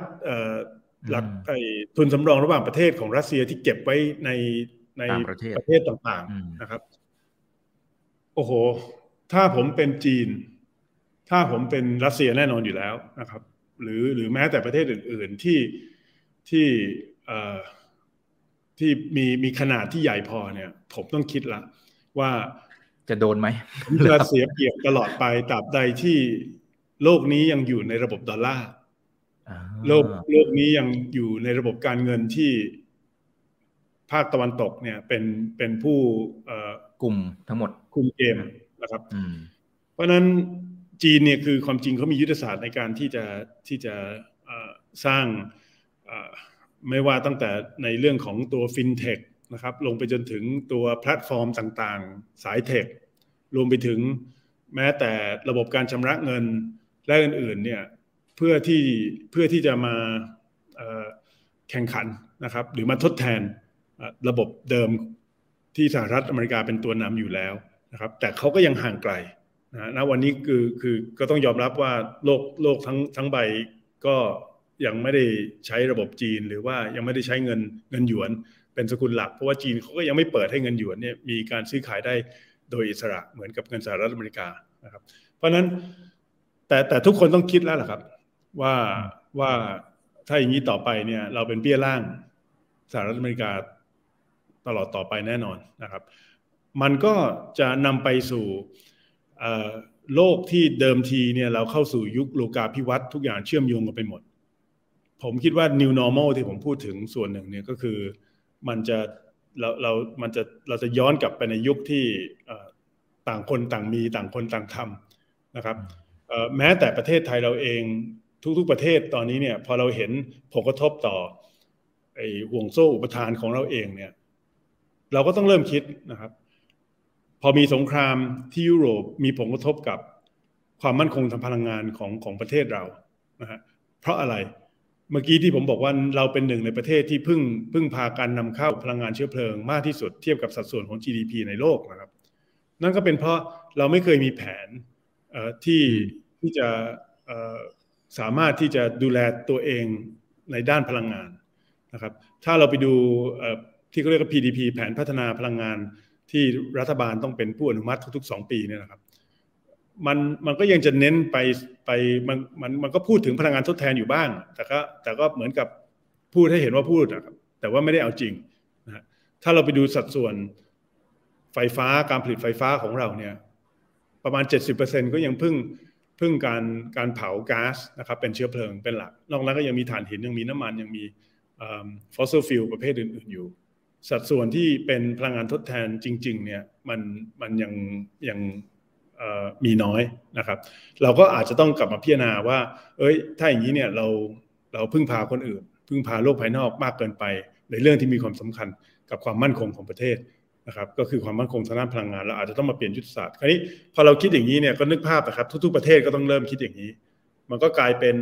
หลักไอ้ทุนสำรองระหว่างประเทศของรัสเซียที่เก็บไว้ในในประเทศประเทศต่างๆนะครับ โอ้โห ถ้าผมเป็นจีน ถ้าผมเป็นรัสเซียแน่นอนอยู่แล้วนะครับ หรือหรือแม้แต่ประเทศอื่น ๆที่ที่ที่มีมีขนาดที่ใหญ่พอเนี่ย ผมต้องคิดละ ว่าจะโดนไหมจะเสียเปรียบตลอดไปตราบใดที่โลกนี้ยังอยู่ในระบบดอลลาร์โลกโลกนี้ยังอยู่ในระบบการเงินที่ภาคตะวันตกเนี่ยเป็นเป็นผู้กลุ่มทั้งหมดคุมเกมนะครับเพราะนั้น จีนเนี่ยคือความจริงเขามียุทธศาสตร์ในการที่จะที่จะสร้างไม่ว่าตั้งแต่ในเรื่องของตัวฟินเทคนะครับลงไปจนถึงตัวแพลตฟอร์มต่างๆ สาย tech รวมไปถึงแม้แต่ระบบการชำระเงินและอื่นๆเนี่ยเพื่อที่เพื่อที่จะมาแข่งขันนะครับหรือมาทดแทนระบบเดิมที่สหรัฐอเมริกาเป็นตัวนำอยู่แล้วนะครับแต่เขาก็ยังห่างไกล นะวันนี้คือคือก็ต้องยอมรับว่าโลกโลกทั้งทั้งใบก็ยังไม่ได้ใช้ระบบจีน หรือว่ายังไม่ได้ใช้เงินเงินหยวน เป็นสกุลหลัก เพราะว่าจีนเขาก็ยังไม่เปิดให้เงินหยวนเนี่ยมีการซื้อขายได้โดยอิสระเหมือนกับเงินสหรัฐอเมริกานะครับ เพราะนั้นแต่แต่ทุกคนต้องคิดแล้วแหละครับ ว่าว่าถ้าอย่างนี้ต่อไปเนี่ย เราเป็นเปี้ยล่างสหรัฐอเมริกาตลอดต่อไปแน่นอนนะครับ มันก็จะนำไปสู่ โลกที่เดิมทีเนี่ยเราเข้าสู่ยุคโลกาภิวัตน์ทุกอย่างเชื่อมโยงกันไปหมด ผมคิดว่า new normal ที่ผมพูดถึงส่วนหนึ่งเนี่ยก็คือมันจะเราเรามันจะเราจะย้อนกลับไปในยุคที่ต่างคนต่างมีต่างคนต่างทำนะครับแม้แต่ประเทศไทยเราเองทุกๆประเทศตอนนี้เนี่ยพอเราเห็นผลกระทบต่อไอ้ห่วงโซ่อุปทานของเราเองเนี่ย เราก็ต้องเริ่มคิดนะครับ พอมีสงครามที่ยุโรปมีผลกระทบกับความมั่นคงทางพลังงานของของประเทศเรานะฮะเพราะอะไรเมื่อกี้ที่ผมบอกว่าเราเป็นหนึ่งในประเทศที่พึ่งพึ่งพาการนำเข้าพลังงานเชื้อเพลิงมากที่สุดเทียบกับสัดส่วนของ GDP ในโลกนะครับ นั่นก็เป็นเพราะเราไม่เคยมีแผนที่ที่จะสามารถที่จะดูแลตัวเองในด้านพลังงานนะครับ ถ้าเราไปดูที่เขาเรียกว่า PDP แผนพัฒนาพลังงาน ที่รัฐบาลต้องเป็นผู้อนุมัติทุกๆ 2 ปีเนี่ยนะครับมันมันก็ยังจะเน้นไปไปมันมันมันก็พูดถึงพลังงานทดแทนอยู่บ้าง แต่ก็แต่ก็เหมือนกับพูดให้เห็นว่าพูดนะครับแต่ว่าไม่ได้เอาจริงนะถ้าเราไปดูสัดส่วนไฟฟ้าการผลิตไฟฟ้าของเราเนี่ยประมาณ 70%ก็ยังพึ่งพึ่งการการเผาก๊าซนะครับเป็นเชื้อเพลิงเป็นหลัก นอกนั้นก็ยังมีถ่านหินยังมีน้ำมันยังมี fossil fuel ประเภทอื่น ๆอยู่ สัดส่วนที่เป็นพลังงานทดแทนจริง ๆ เนี่ยมันมันยังยังมีน้อยนะครับ เราก็อาจจะต้องกลับมาพิจารณาว่า เอ้ย ถ้าอย่างนี้เนี่ยเราเราพึ่งพาคนอื่น พึ่งพาโลกภายนอกมากเกินไป ในเรื่องที่มีความสำคัญกับความมั่นคงของประเทศนะครับ ก็คือความมั่นคงทางด้านพลังงานเราอาจจะต้องมาเปลี่ยนยุทธศาสตร์คราวนี้พอเราคิดอย่างนี้เนี่ยก็นึกภาพนะครับ ทุก ๆ ประเทศก็ต้องเริ่มคิดอย่างนี้ มันก็กลายเป็น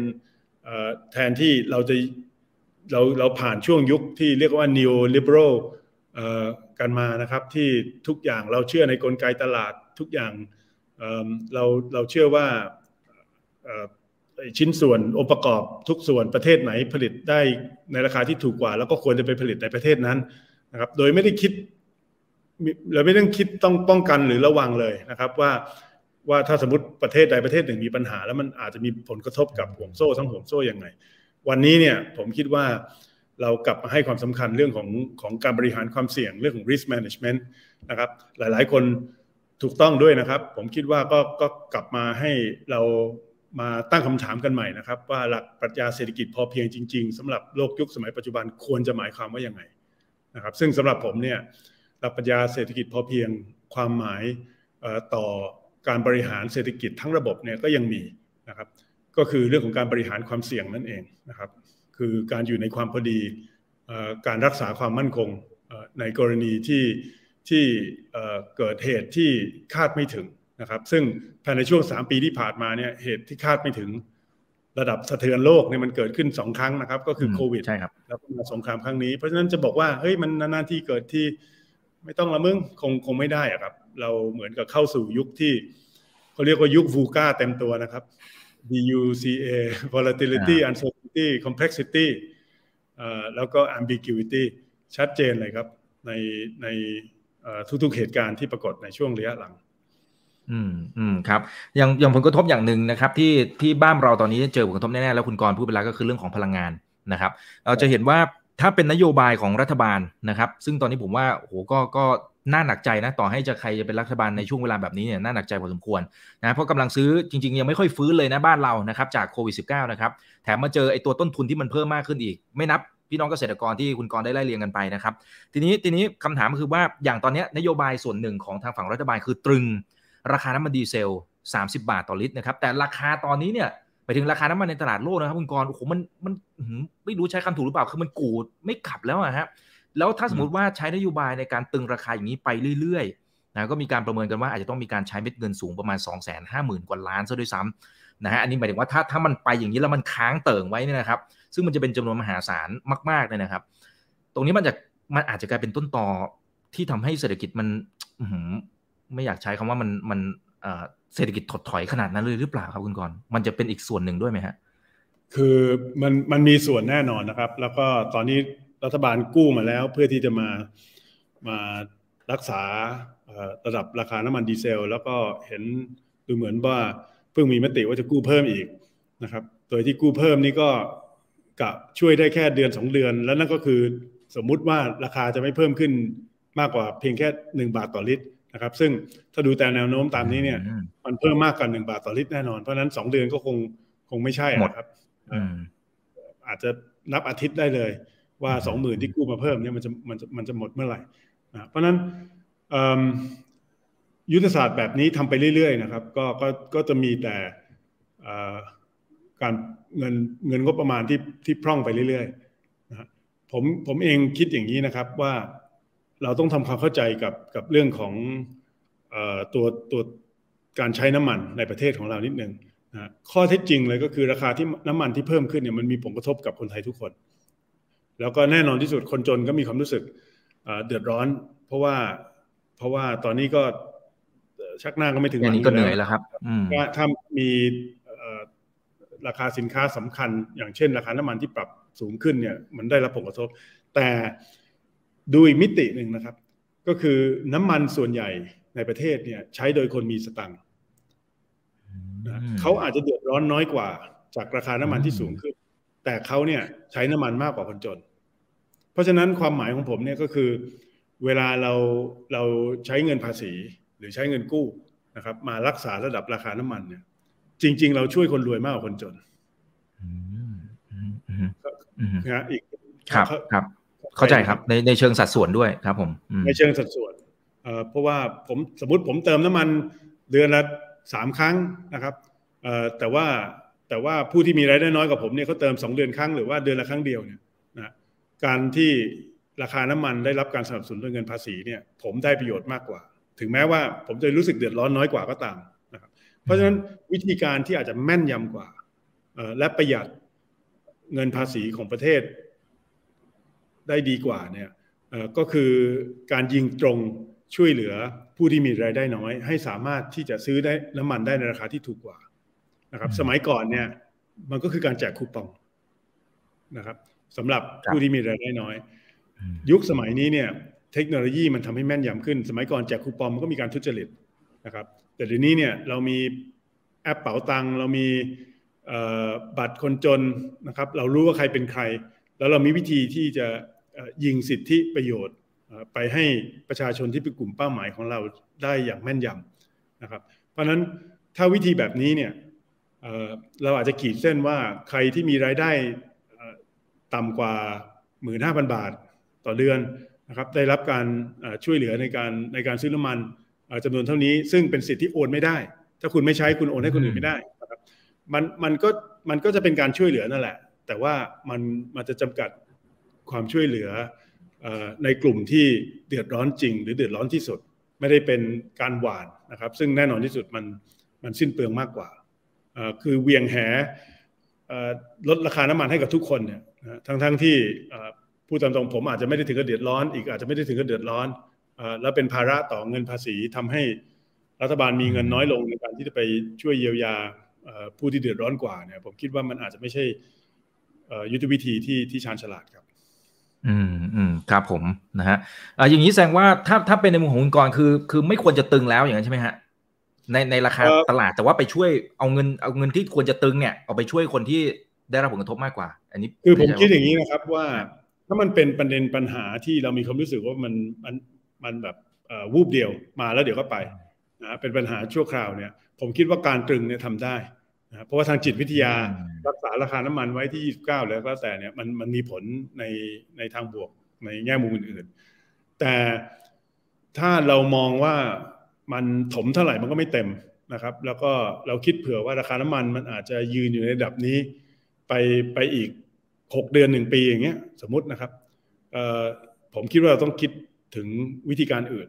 แทนที่เราจะ เราเราผ่านช่วงยุคที่เรียกว่า neo liberal กันมานะครับที่ทุกอย่างเราเชื่อในกลไกตลาดทุกอย่างเราเราเชื่อว่าชิ้นส่วนองค์ประกอบทุกส่วนประเทศไหนผลิตได้ในราคาที่ถูกกว่า แล้วก็ควรจะไปผลิตในประเทศนั้นนะครับ โดยไม่ได้คิดเราไม่ต้องคิดต้องป้องกันหรือระวังเลยนะครับ ว่าว่าถ้าสมมติประเทศใดประเทศหนึ่งมีปัญหา แล้วมันอาจจะมีผลกระทบกับห่วงโซ่ทั้งห่วงโซ่ยังไง วันนี้เนี่ยผมคิดว่าเรากลับมาให้ความสำคัญเรื่องของของการบริหารความเสี่ยงเรื่องของ risk management นะครับ หลายๆ คนถูกต้องด้วยนะครับ ผมคิดว่าก็ก็กลับมาให้เรามาตั้งคำถามกันใหม่นะครับ ว่าหลักปรัชญาเศรษฐกิจพอเพียงจริง ๆสำหรับโลกยุคสมัยปัจจุบันควรจะหมายความว่ายังไงนะครับ ซึ่งสำหรับผมเนี่ยหลักปรัชญาเศรษฐกิจพอเพียงความหมายต่อการบริหารเศรษฐกิจทั้งระบบเนี่ยก็ยังมีนะครับ ก็คือเรื่องของการบริหารความเสี่ยงนั่นเองนะครับ คือการอยู่ในความพอดีการรักษาความมั่นคงในกรณีที่ที่เกิดเหตุที่คาดไม่ถึงนะครับ ซึ่งภายในช่วง 3 ปีที่ผ่านมาเนี่ยเหตุที่คาดไม่ถึงระดับสะเทือนโลกเนี่ยมันเกิดขึ้น 2 ครั้งนะครับ ก็คือโควิดใช่ครับแล้วก็มาสงครามครั้งนี้เพราะฉะนั้นจะบอกว่าเฮ้ยมันนานๆที่เกิดที่ไม่ต้องละมึงคงคงไม่ได้อะครับ เราเหมือนกับเข้าสู่ยุคที่เขาเรียกว่ายุควูกาเต็มตัวนะครับ VUCA volatility uncertainty complexity แล้วก็ ambiguity ชัดเจนเลยครับ ในในทุกๆเหตุการณ์ที่ปรากฏในช่วงระยะหลังอืมอืมครับอย่างอย่างผลกระทบอย่างหนึ่งนะครับ ที่ที่บ้านเราตอนนี้เจอผลกระทบแน่ๆแล้วคุณกรพูดไปแล้วก็คือเรื่องของพลังงานนะครับ เราจะเห็นว่าถ้าเป็นนโยบายของรัฐบาลนะครับ ซึ่งตอนนี้ผมว่าโอ้โหก็ก็ น่าหนักใจนะต่อให้จะใครจะเป็นรัฐบาลในช่วงเวลาแบบนี้เนี่ยน่าหนักใจพอสมควรนะเพราะกำลังซื้อจริง ๆ ยังไม่ค่อยฟื้นเลยนะบ้านเรานะครับจากโควิด -19 นะครับแถมมาเจอไอ้ตัวต้นทุนที่มันเพิ่มมากขึ้นอีก ไม่นับพี่น้องเกษตรกรที่คุณกรได้ไล่เรียงกันไปนะครับทีนี้ทีนี้คำถามก็คือว่าอย่างตอนนี้นโยบายส่วนหนึ่งของทางฝั่งรัฐบาลคือตรึง ราคาน้ำมันดีเซล 30 บาทต่อลิตรนะครับแต่ราคาตอนนี้เนี่ยไปถึงราคาน้ำมันในตลาดโลกนะครับคุณกรโอ้โหมันมันไม่รู้ใช้คำถูกหรือเปล่าคือมันกูดไม่ขับแล้วอะฮะ แล้วถ้าสมมติว่าใช้นโยบายในการตึงราคาอย่างนี้ไปเรื่อยๆนะก็มีการประเมินกันว่าอาจจะต้องมีการใช้เม็ดเงินสูงประมาณ 2 5 0 0 0 0 กว่าล้านซะด้วยซ้ำนะฮะอันนี้หมายถึงว่าถ้าถ้ามันไปอย่างนี้แล้วมันค้างเติ่งไว้เนี่ยนะครับ ซึ่งมันจะเป็นจำนวนมหาศาลมากๆเลยนะครับ ตรงนี้มันจะมันอาจจะกลายเป็นต้นต่อที่ทำให้เศรษฐกิจมันไม่อยากใช้คำว่ามันมันเศรษฐกิจถดถอยขนาดนั้นเลยหรือเปล่าครับคุณกรมันจะเป็นอีกส่วนหนึ่งด้วยไหมฮะคือมันมันมีส่วนแน่นอนนะครับ แล้วก็ตอนนี้ รัฐบาลกู้มาแล้ว เพื่อที่จะมามารักษาระดับราคาน้ำมันดีเซล แล้วก็เห็นดูเหมือนว่าเพิ่งมีมติว่าจะกู้เพิ่มอีกนะครับ โดยที่กู้เพิ่มนี่ก็กะช่วยได้แค่เดือนสองเดือน แล้วนั่นก็คือสมมุติว่าราคาจะไม่เพิ่มขึ้นมากกว่าเพียงแค่หนึ่งบาทต่อลิตรนะครับ ซึ่งถ้าดูแต่แนวโน้มตามนี้เนี่ย มันเพิ่มมากกว่าหนึ่งบาทต่อลิตรแน่นอน เพราะนั้นสองเดือนก็คงคงไม่ใช่ครับอาจจะนับอาทิตย์ได้เลย ว่าสองหมื่นที่กู้มาเพิ่มเนี่ยมันจะมันจะมันจะหมดเมื่อไหร่นะเพราะนั้นยุทธศาสตร์แบบนี้ทำไปเรื่อยๆนะครับ ก็ก็ก็จะมีแต่การเงินเงินงบประมาณที่ที่พร่องไปเรื่อยๆนะผมผมเองคิดอย่างนี้นะครับว่าเราต้องทำความเข้าใจกับกับเรื่องของตัวตัวการใช้น้ำมันในประเทศของเรานิดนึงนะข้อเท็จจริงเลยก็คือราคาที่น้ำมันที่เพิ่มขึ้นเนี่ยมันมีผลกระทบกับคนไทยทุกคน แล้วก็แน่นอนที่สุดคนจนก็มีความรู้สึกเดือดร้อน เพราะว่าเพราะว่าตอนนี้ก็ชักหน้าก็ไม่ถึงวันนี้ก็เหนื่อยแล้วครับถ้ามีราคาสินค้าสำคัญ อย่างเช่น ราคาน้ำมันที่ปรับสูงขึ้นเนี่ยมันได้รับผลกระทบ แต่ดูอีกมิติหนึ่งนะครับ ก็คือน้ำมันส่วนใหญ่ในประเทศเนี่ย ใช้โดยคนมีสตังค์เขาอาจจะเดือดร้อนน้อยกว่า จากราคาน้ำมันที่สูงขึ้น แต่เขาเนี่ยใช้น้ำมันมากกว่าคนจน เพราะฉะนั้นความหมายของผมเนี่ยก็คือ เวลาเราเราใช้เงินภาษีหรือใช้เงินกู้นะครับมารักษาระดับราคาน้ำมันเนี่ย จริง ๆ เราช่วยคนรวยมากกว่าคนจนนะอีกครับครับ เข้าใจครับในในเชิงสัดส่วนด้วยครับผมในเชิงสัดส่วนเพราะว่าผมสมมติผมเติมน้ำมันเดือนละสามครั้งนะครับแต่ว่า แต่ว่าผู้ที่มีรายได้น้อยกว่าผมเนี่ยเขาเติมสองเดือนครั้งหรือว่าเดือนละครั้งเดียวเนี่ยนะการที่ราคาน้ำมันได้รับการสนับสนุนด้วยเงินภาษีเนี่ยผมได้ประโยชน์มากกว่า ถึงแม้ว่าผมจะรู้สึกเดือดร้อนน้อยกว่าก็ตามนะครับเพราะฉะนั้นวิธีการที่อาจจะแม่นยำกว่าและประหยัดเงินภาษีของประเทศ ได้ดีกว่าเนี่ยก็คือการยิงตรงช่วยเหลือผู้ที่มีรายได้น้อย ให้สามารถที่จะซื้อได้น้ำมันได้ในราคาที่ถูกกว่า นะครับ สมัยก่อนเนี่ย มันก็คือการแจกคูปองนะครับสำหรับผู้ที่มีรายได้น้อย ยุคสมัยนี้เนี่ย เทคโนโลยีมันทำให้แม่นยำขึ้น สมัยก่อนแจกคูปองมันก็มีการทุจริตนะครับ แต่เดี๋ยวนี้เนี่ยเรามีแอปเป๋าตังเรามีบัตรคนจนนะครับ เรารู้ว่าใครเป็นใคร แล้วเรามีวิธีที่จะยิงสิทธิประโยชน์ไปให้ประชาชนที่เป็นกลุ่มเป้าหมายของเราได้อย่างแม่นยำนะครับ เพราะฉะนั้นถ้าวิธีแบบนี้เนี่ย เราอาจจะขีดเส้นว่าใครที่มีรายได้ต่ำกว่า 15,000 บาทต่อเดือนนะครับได้รับการช่วยเหลือในการในการซื้อน้ำมันจำนวนเท่านี้ซึ่งเป็นสิทธิโอนไม่ได้ ถ้าคุณไม่ใช้คุณโอนให้คนอื่นไม่ได้นะครับมันมันก็มันก็จะเป็นการช่วยเหลือนั่นแหละ แต่ว่ามันมันจะจำกัดความช่วยเหลือในกลุ่มที่เดือดร้อนจริง หรือเดือดร้อนที่สุด ไม่ได้เป็นการหวานนะครับ ซึ่งแน่นอนที่สุดมันมันสิ้นเปลืองมากกว่า คือเวียงแหลดราคาน้ำมันให้กับทุกคนเนี่ยทั้งทั้งที่ผู้ตามตรงผมอาจจะไม่ได้ถึงกับเดือดร้อน อีกอาจจะไม่ได้ถึงกับเดือดร้อนแล้วเป็นภาระต่อเงินภาษีทำให้รัฐบาลมีเงินน้อยลงในการที่จะไปช่วยเยียวยาผู้ที่เดือดร้อนกว่าเนี่ย ผมคิดว่ามันอาจจะไม่ใช่ยุทธวิธีที่ที่ชาญฉลาดครับ อืมอืมครับผมนะฮะอย่างนี้แสดงว่าถ้าถ้าเป็นในมุมของคุณกรคือ คือไม่ควรจะตึงแล้วอย่างนั้นใช่ไหมฮะ ในในราคาตลาดแต่ว่าไปช่วยเอาเงินเอาเงินที่ควรจะตึงเนี่ยเอาไปช่วยคนที่ได้รับผลกระทบมากกว่า อันนี้คือผมคิดอย่างนี้นะครับว่าถ้ามันเป็นประเด็นปัญหาที่เรามีความรู้สึกว่ามันมันมันแบบวูบเดียวมาแล้วเดี๋ยวก็ไปนะเป็นปัญหาชั่วคราวเนี่ย ผมคิดว่าการตรึงเนี่ยทำได้นะเพราะว่าทางจิตวิทยารักษาราคาน้ำมันไว้ที่ 29 แล้วก็แต่เนี่ยมันมันมีผลในในทางบวกในแง่มุมอื่นๆ แต่ถ้าเรามองว่า มันถมเท่าไหร่มันก็ไม่เต็มนะครับ แล้วก็เราคิดเผื่อว่าราคาน้ำมันมันอาจจะยืนอยู่ในระดับนี้ ไปไปอีกหกเดือนหนึ่งปีอย่างเงี้ยสมมตินะครับผมคิดว่าเราต้องคิดถึงวิธีการอื่น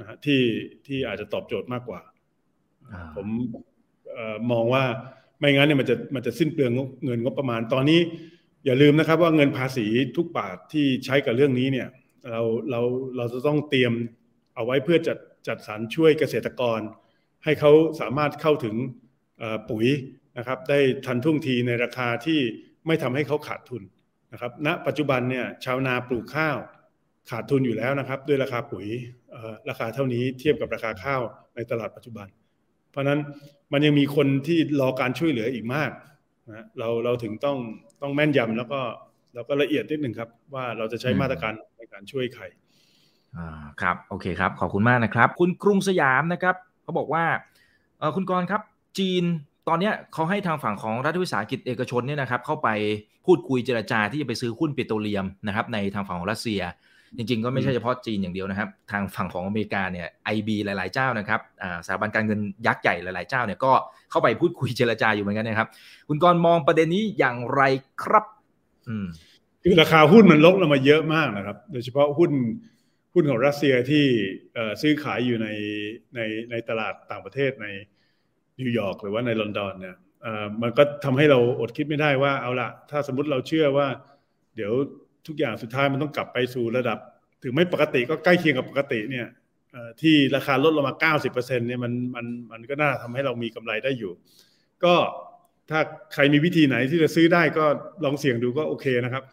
นะฮะที่ที่อาจจะตอบโจทย์มากกว่า ผมมองว่าไม่งั้นเนี่ยมันจะมันจะสิ้นเปลืองเงินงบประมาณตอนนี้ อย่าลืมนะครับ ว่าเงินภาษีทุกบาทที่ใช้กับเรื่องนี้เนี่ย เราเราเราจะต้องเตรียมเอาไว้เพื่อจัด จัดสรรช่วยเกษตรกร ให้เขาสามารถเข้าถึงปุ๋ยนะครับได้ทันท่วงทีในราคาที่ไม่ทำให้เขาขาดทุนนะครับณปัจจุบันเนี่ยชาวนาปลูกข้าวขาดทุนอยู่แล้วนะครับ ด้วยราคาปุ๋ยราคาเท่านี้เทียบกับราคาข้าวในตลาดปัจจุบัน เพราะนั้นมันยังมีคนที่รอการช่วยเหลืออีกมากนะเราเราถึงต้องต้องแม่นยำแล้วก็แล้วก็ละเอียดนิดหนึ่งครับ ว่าเราจะใช้มาตรการในการช่วยใคร อ่าครับโอเคครับขอบคุณมากนะครับ คุณกรุงสยามนะครับเขาบอกว่าเออคุณกรครับจีนตอนนี้เขาให้ทางฝั่งของรัฐวิสาหกิจเอกชนเนี่ยนะครับเข้าไปพูดคุยเจรจาที่จะไปซื้อหุ้นปิโตรเลียมนะครับในทางฝั่งของรัสเซีย จริงๆ ก็ไม่ใช่เฉพาะจีนอย่างเดียวนะครับ ทางฝั่งของอเมริกาเนี่ยไอบีหลายๆเจ้านะครับสถาบันการเงินยักษ์ใหญ่หลายๆเจ้าเนี่ยก็เข้าไปพูดคุยเจรจาอยู่เหมือนกันนะครับ คุณกรมองประเด็นนี้อย่างไรครับ อืมคือราคาหุ้นมันลดลงมาเยอะมากนะครับ โดยเฉพาะหุ้น หุ้นของรัสเซียที่ซื้อขายอยู่ในในในตลาดต่างประเทศในนิวยอร์กหรือว่าในลอนดอนเนี่ยมันก็ทำให้เราอดคิดไม่ได้ว่าเอาละถ้าสมมติเราเชื่อว่า เดี๋ยวทุกอย่างสุดท้ายมันต้องกลับไปสู่ระดับ ถึงไม่ปกติก็ใกล้เคียงกับปกติเนี่ยที่ราคาลดลงมา 90%เนี่ยมันมันมันก็น่าทำให้เรามีกำไรได้อยู่ ก็ถ้าใครมีวิธีไหนที่จะซื้อได้ก็ลองเสี่ยงดูก็โอเคนะครับ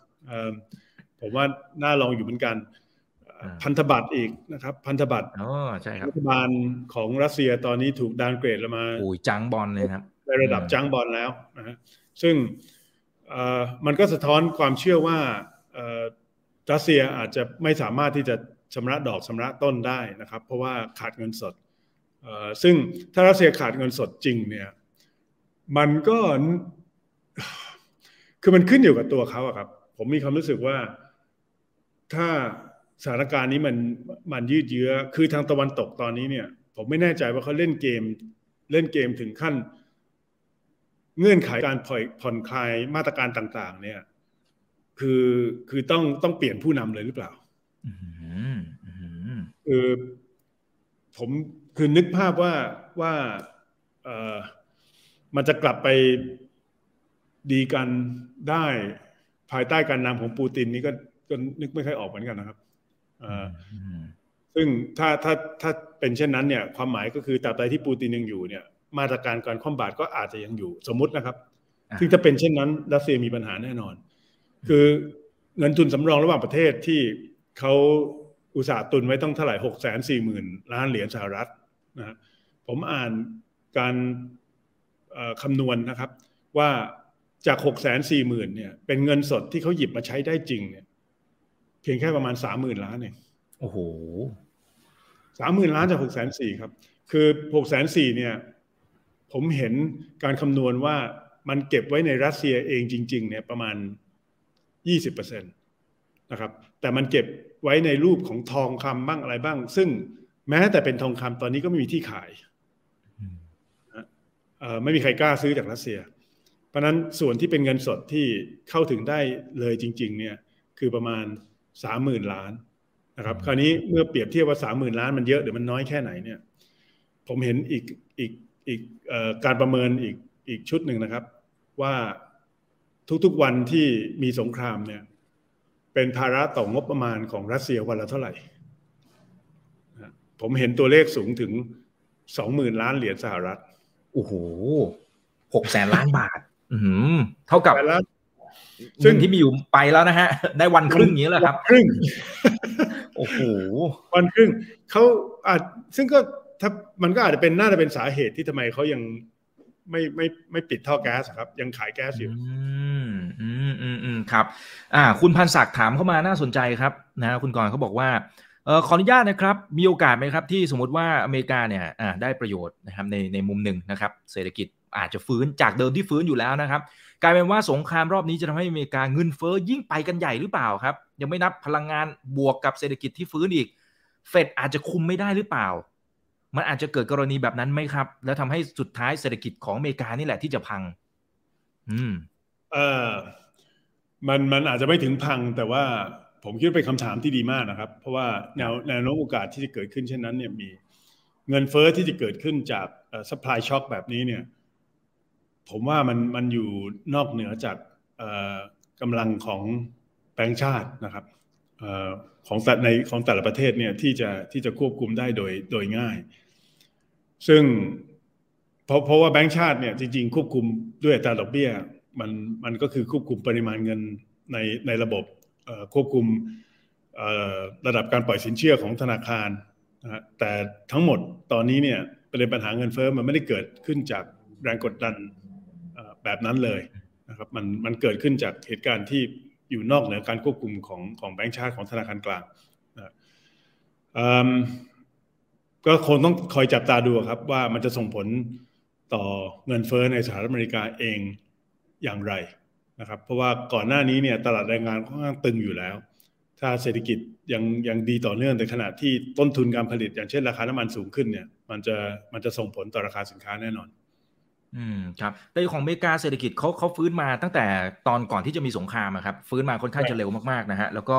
ผมว่าน่าลองอยู่เหมือนกัน พันธบัตรอีกนะครับ พันธบัตรอ๋อใช่ครับรัฐบาลของรัสเซียตอนนี้ถูกดาวเกรดแล้วมาโอ้ยจังบอลเลยครับในระดับจังบอลแล้วนะฮะซึ่งมันก็สะท้อนความเชื่อว่ารัสเซียอาจจะไม่สามารถที่จะชำระดอกชำระต้นได้นะครับ เพราะว่าขาดเงินสดซึ่งถ้ารัสเซียขาดเงินสดจริงเนี่ย มันก็คือมันขึ้นอยู่กับตัวเขาครับ ผมมีความรู้สึกว่าถ้า สถานการณ์นี้มันมันยืดเยื้อ คือทางตะวันตกตอนนี้เนี่ย ผมไม่แน่ใจว่าเขาเล่นเกม เล่นเกมถึงขั้น เงื่อนไขการผ่อนผ่อนคลายมาตรการต่าง ๆ เนี่ย คือคือต้องต้องเปลี่ยนผู้นำเลยหรือเปล่าคือผมคือนึกภาพว่าว่าเออมันจะกลับไปดีกันได้ภายใต้การนำของปูตินนี่ก็ก็นึกไม่ค่อยออกเหมือนกันนะครับ ซึ่งถ้าถ้าถ้าเป็นเช่นนั้นเนี่ยความหมายก็คือตราบใดที่ปูตินยังอยู่เนี่ยมาตรการการคว่ำบาตรก็อาจจะยังอยู่สมมุตินะครับ ซึ่งถ้าเป็นเช่นนั้นรัสเซียมีปัญหาแน่นอน คือเงินทุนสำรองระหว่างประเทศที่เขาอุตสาห์ตุนไว้ต้องเท่าไหร่หกแสนสี่หมื่นล้านเหรียญสหรัฐนะผมอ่านการคำนวณนนะครับ ว่าจากหกแสนสี่หมื่นเนี่ยเป็นเงินสดที่เขาหยิบมาใช้ได้จริงเนี่ย เพียงแค่ประมาณสามหมื่นล้านเองโอ้โหสามหมื่นล้านจากหกแสนสี่ครับ คือหกแสนสี่เนี่ย ผมเห็นการคำนวณว่ามันเก็บไว้ในรัสเซียเองจริง ๆ เนี่ยประมาณยี่สิบเปอร์เซ็นตนะครับ แต่มันเก็บไว้ในรูปของทองคำบ้างอะไรบ้าง ซึ่งแม้แต่เป็นทองคำตอนนี้ก็ไม่มีที่ขายไม่มีใครกล้าซื้อจากรัสเซีย เพราะนั้นส่วนที่เป็นเงินสดที่เข้าถึงได้เลยจริง ๆ เนี่ย คือประมาณ สามหมื่นล้านนะครับ คราวนี้เมื่อเปรียบเทียบว่าสามหมื่นล้านมันเยอะหรือมันน้อยแค่ไหนเนี่ย ผมเห็นอีกอีกอีกการประเมินอีกอีกชุดหนึ่งนะครับ ว่าทุกๆวันที่มีสงครามเนี่ย เป็นภาระต่องบประมาณของรัสเซียวันละเท่าไหร่ผมเห็นตัวเลขสูงถึงสองหมื่นล้านเหรียญสหรัฐโอ้โหหกแสนล้านบาท อืเท่ากับ ซึ่งที่มีอยู่ไปแล้วนะฮะ ได้วันครึ่งนี้แหละครับครึ่งโอ้โหวันครึ่งเขาอาจซึ่งก็ถ้ามันก็อาจจะเป็นน่าจะเป็นสาเหตุที่ทำไมเขายังไม่ไม่ไม่ปิดท่อแก๊สครับ ยังขายแก๊สอยู่ อืมอืมอืมอืมครับ อ่า คุณพันศักดิ์ถามเข้ามาน่าสนใจครับนะคุณกรเขาบอกว่าเออขออนุญาตนะครับ มีโอกาสไหมครับ ที่สมมติว่าอเมริกาเนี่ยได้ประโยชน์นะครับในในมุมหนึ่งนะครับ เศรษฐกิจอาจจะฟื้นจากเดิมที่ฟื้นอยู่แล้วนะครับ กลายเป็นว่าสงครามรอบนี้จะทำให้อเมริกาเงินเฟ้อยิ่งไปกันใหญ่หรือเปล่าครับ ยังไม่นับพลังงานบวกกับเศรษฐกิจที่ฟื้นอีก เฟดอาจจะคุมไม่ได้หรือเปล่า มันอาจจะเกิดกรณีแบบนั้นไหมครับ แล้วทำให้สุดท้ายเศรษฐกิจของอเมริกานี่แหละที่จะพัง อืม เออมันมันอาจจะไม่ถึงพังแต่ว่าผมคิดเป็นคำถามที่ดีมากนะครับ เพราะว่าแนวแนวโน้มโอกาสที่จะเกิดขึ้นเช่นนั้นเนี่ยมีเงินเฟ้อที่จะเกิดขึ้นจาก supply shock แบบนี้เนี่ย ผมว่ามันมันอยู่นอกเหนือจากกำลังของแบงก์ชาตินะครับของแต่ในของแต่ละประเทศเนี่ยที่จะที่จะควบคุมได้โดยโดยง่าย ซึ่งเพราะเพราะว่าแบงก์ชาติเนี่ยจริงๆ ควบคุมด้วยอัตราดอกเบี้ยมันมันก็คือควบคุมปริมาณเงินในในระบบควบคุมระดับการปล่อยสินเชื่อของธนาคารนะแต่ทั้งหมดตอนนี้เนี่ยประเด็นปัญหาเงินเฟ้อมันไม่ได้เกิดขึ้นจากแรงกดดัน แบบนั้นเลยนะครับมันมันเกิดขึ้นจากเหตุการณ์ที่อยู่นอกเหนือการควบคุมของของแบงก์ชาติของธนาคารกลางนะก็คงต้องคอยจับตาดูครับว่ามันจะส่งผลต่อเงินเฟ้อในสหรัฐอเมริกาเองอย่างไรนะครับ เพราะว่าก่อนหน้านี้เนี่ยตลาดแรงงานค่อนข้างตึงอยู่แล้ว ถ้าเศรษฐกิจยังยังดีต่อเนื่องในขณะที่ต้นทุนการผลิต อย่างเช่นราคาน้ำมันสูงขึ้นเนี่ยมันจะมันจะส่งผลต่อราคาสินค้าแน่นอน อืมครับแต่ของอเมริกาเศรษฐกิจเขาเขาฟื้นมาตั้งแต่ตอนก่อนที่จะมีสงครามครับฟื้นมาค่อนข้างจะเร็วมากๆนะฮะแล้วก็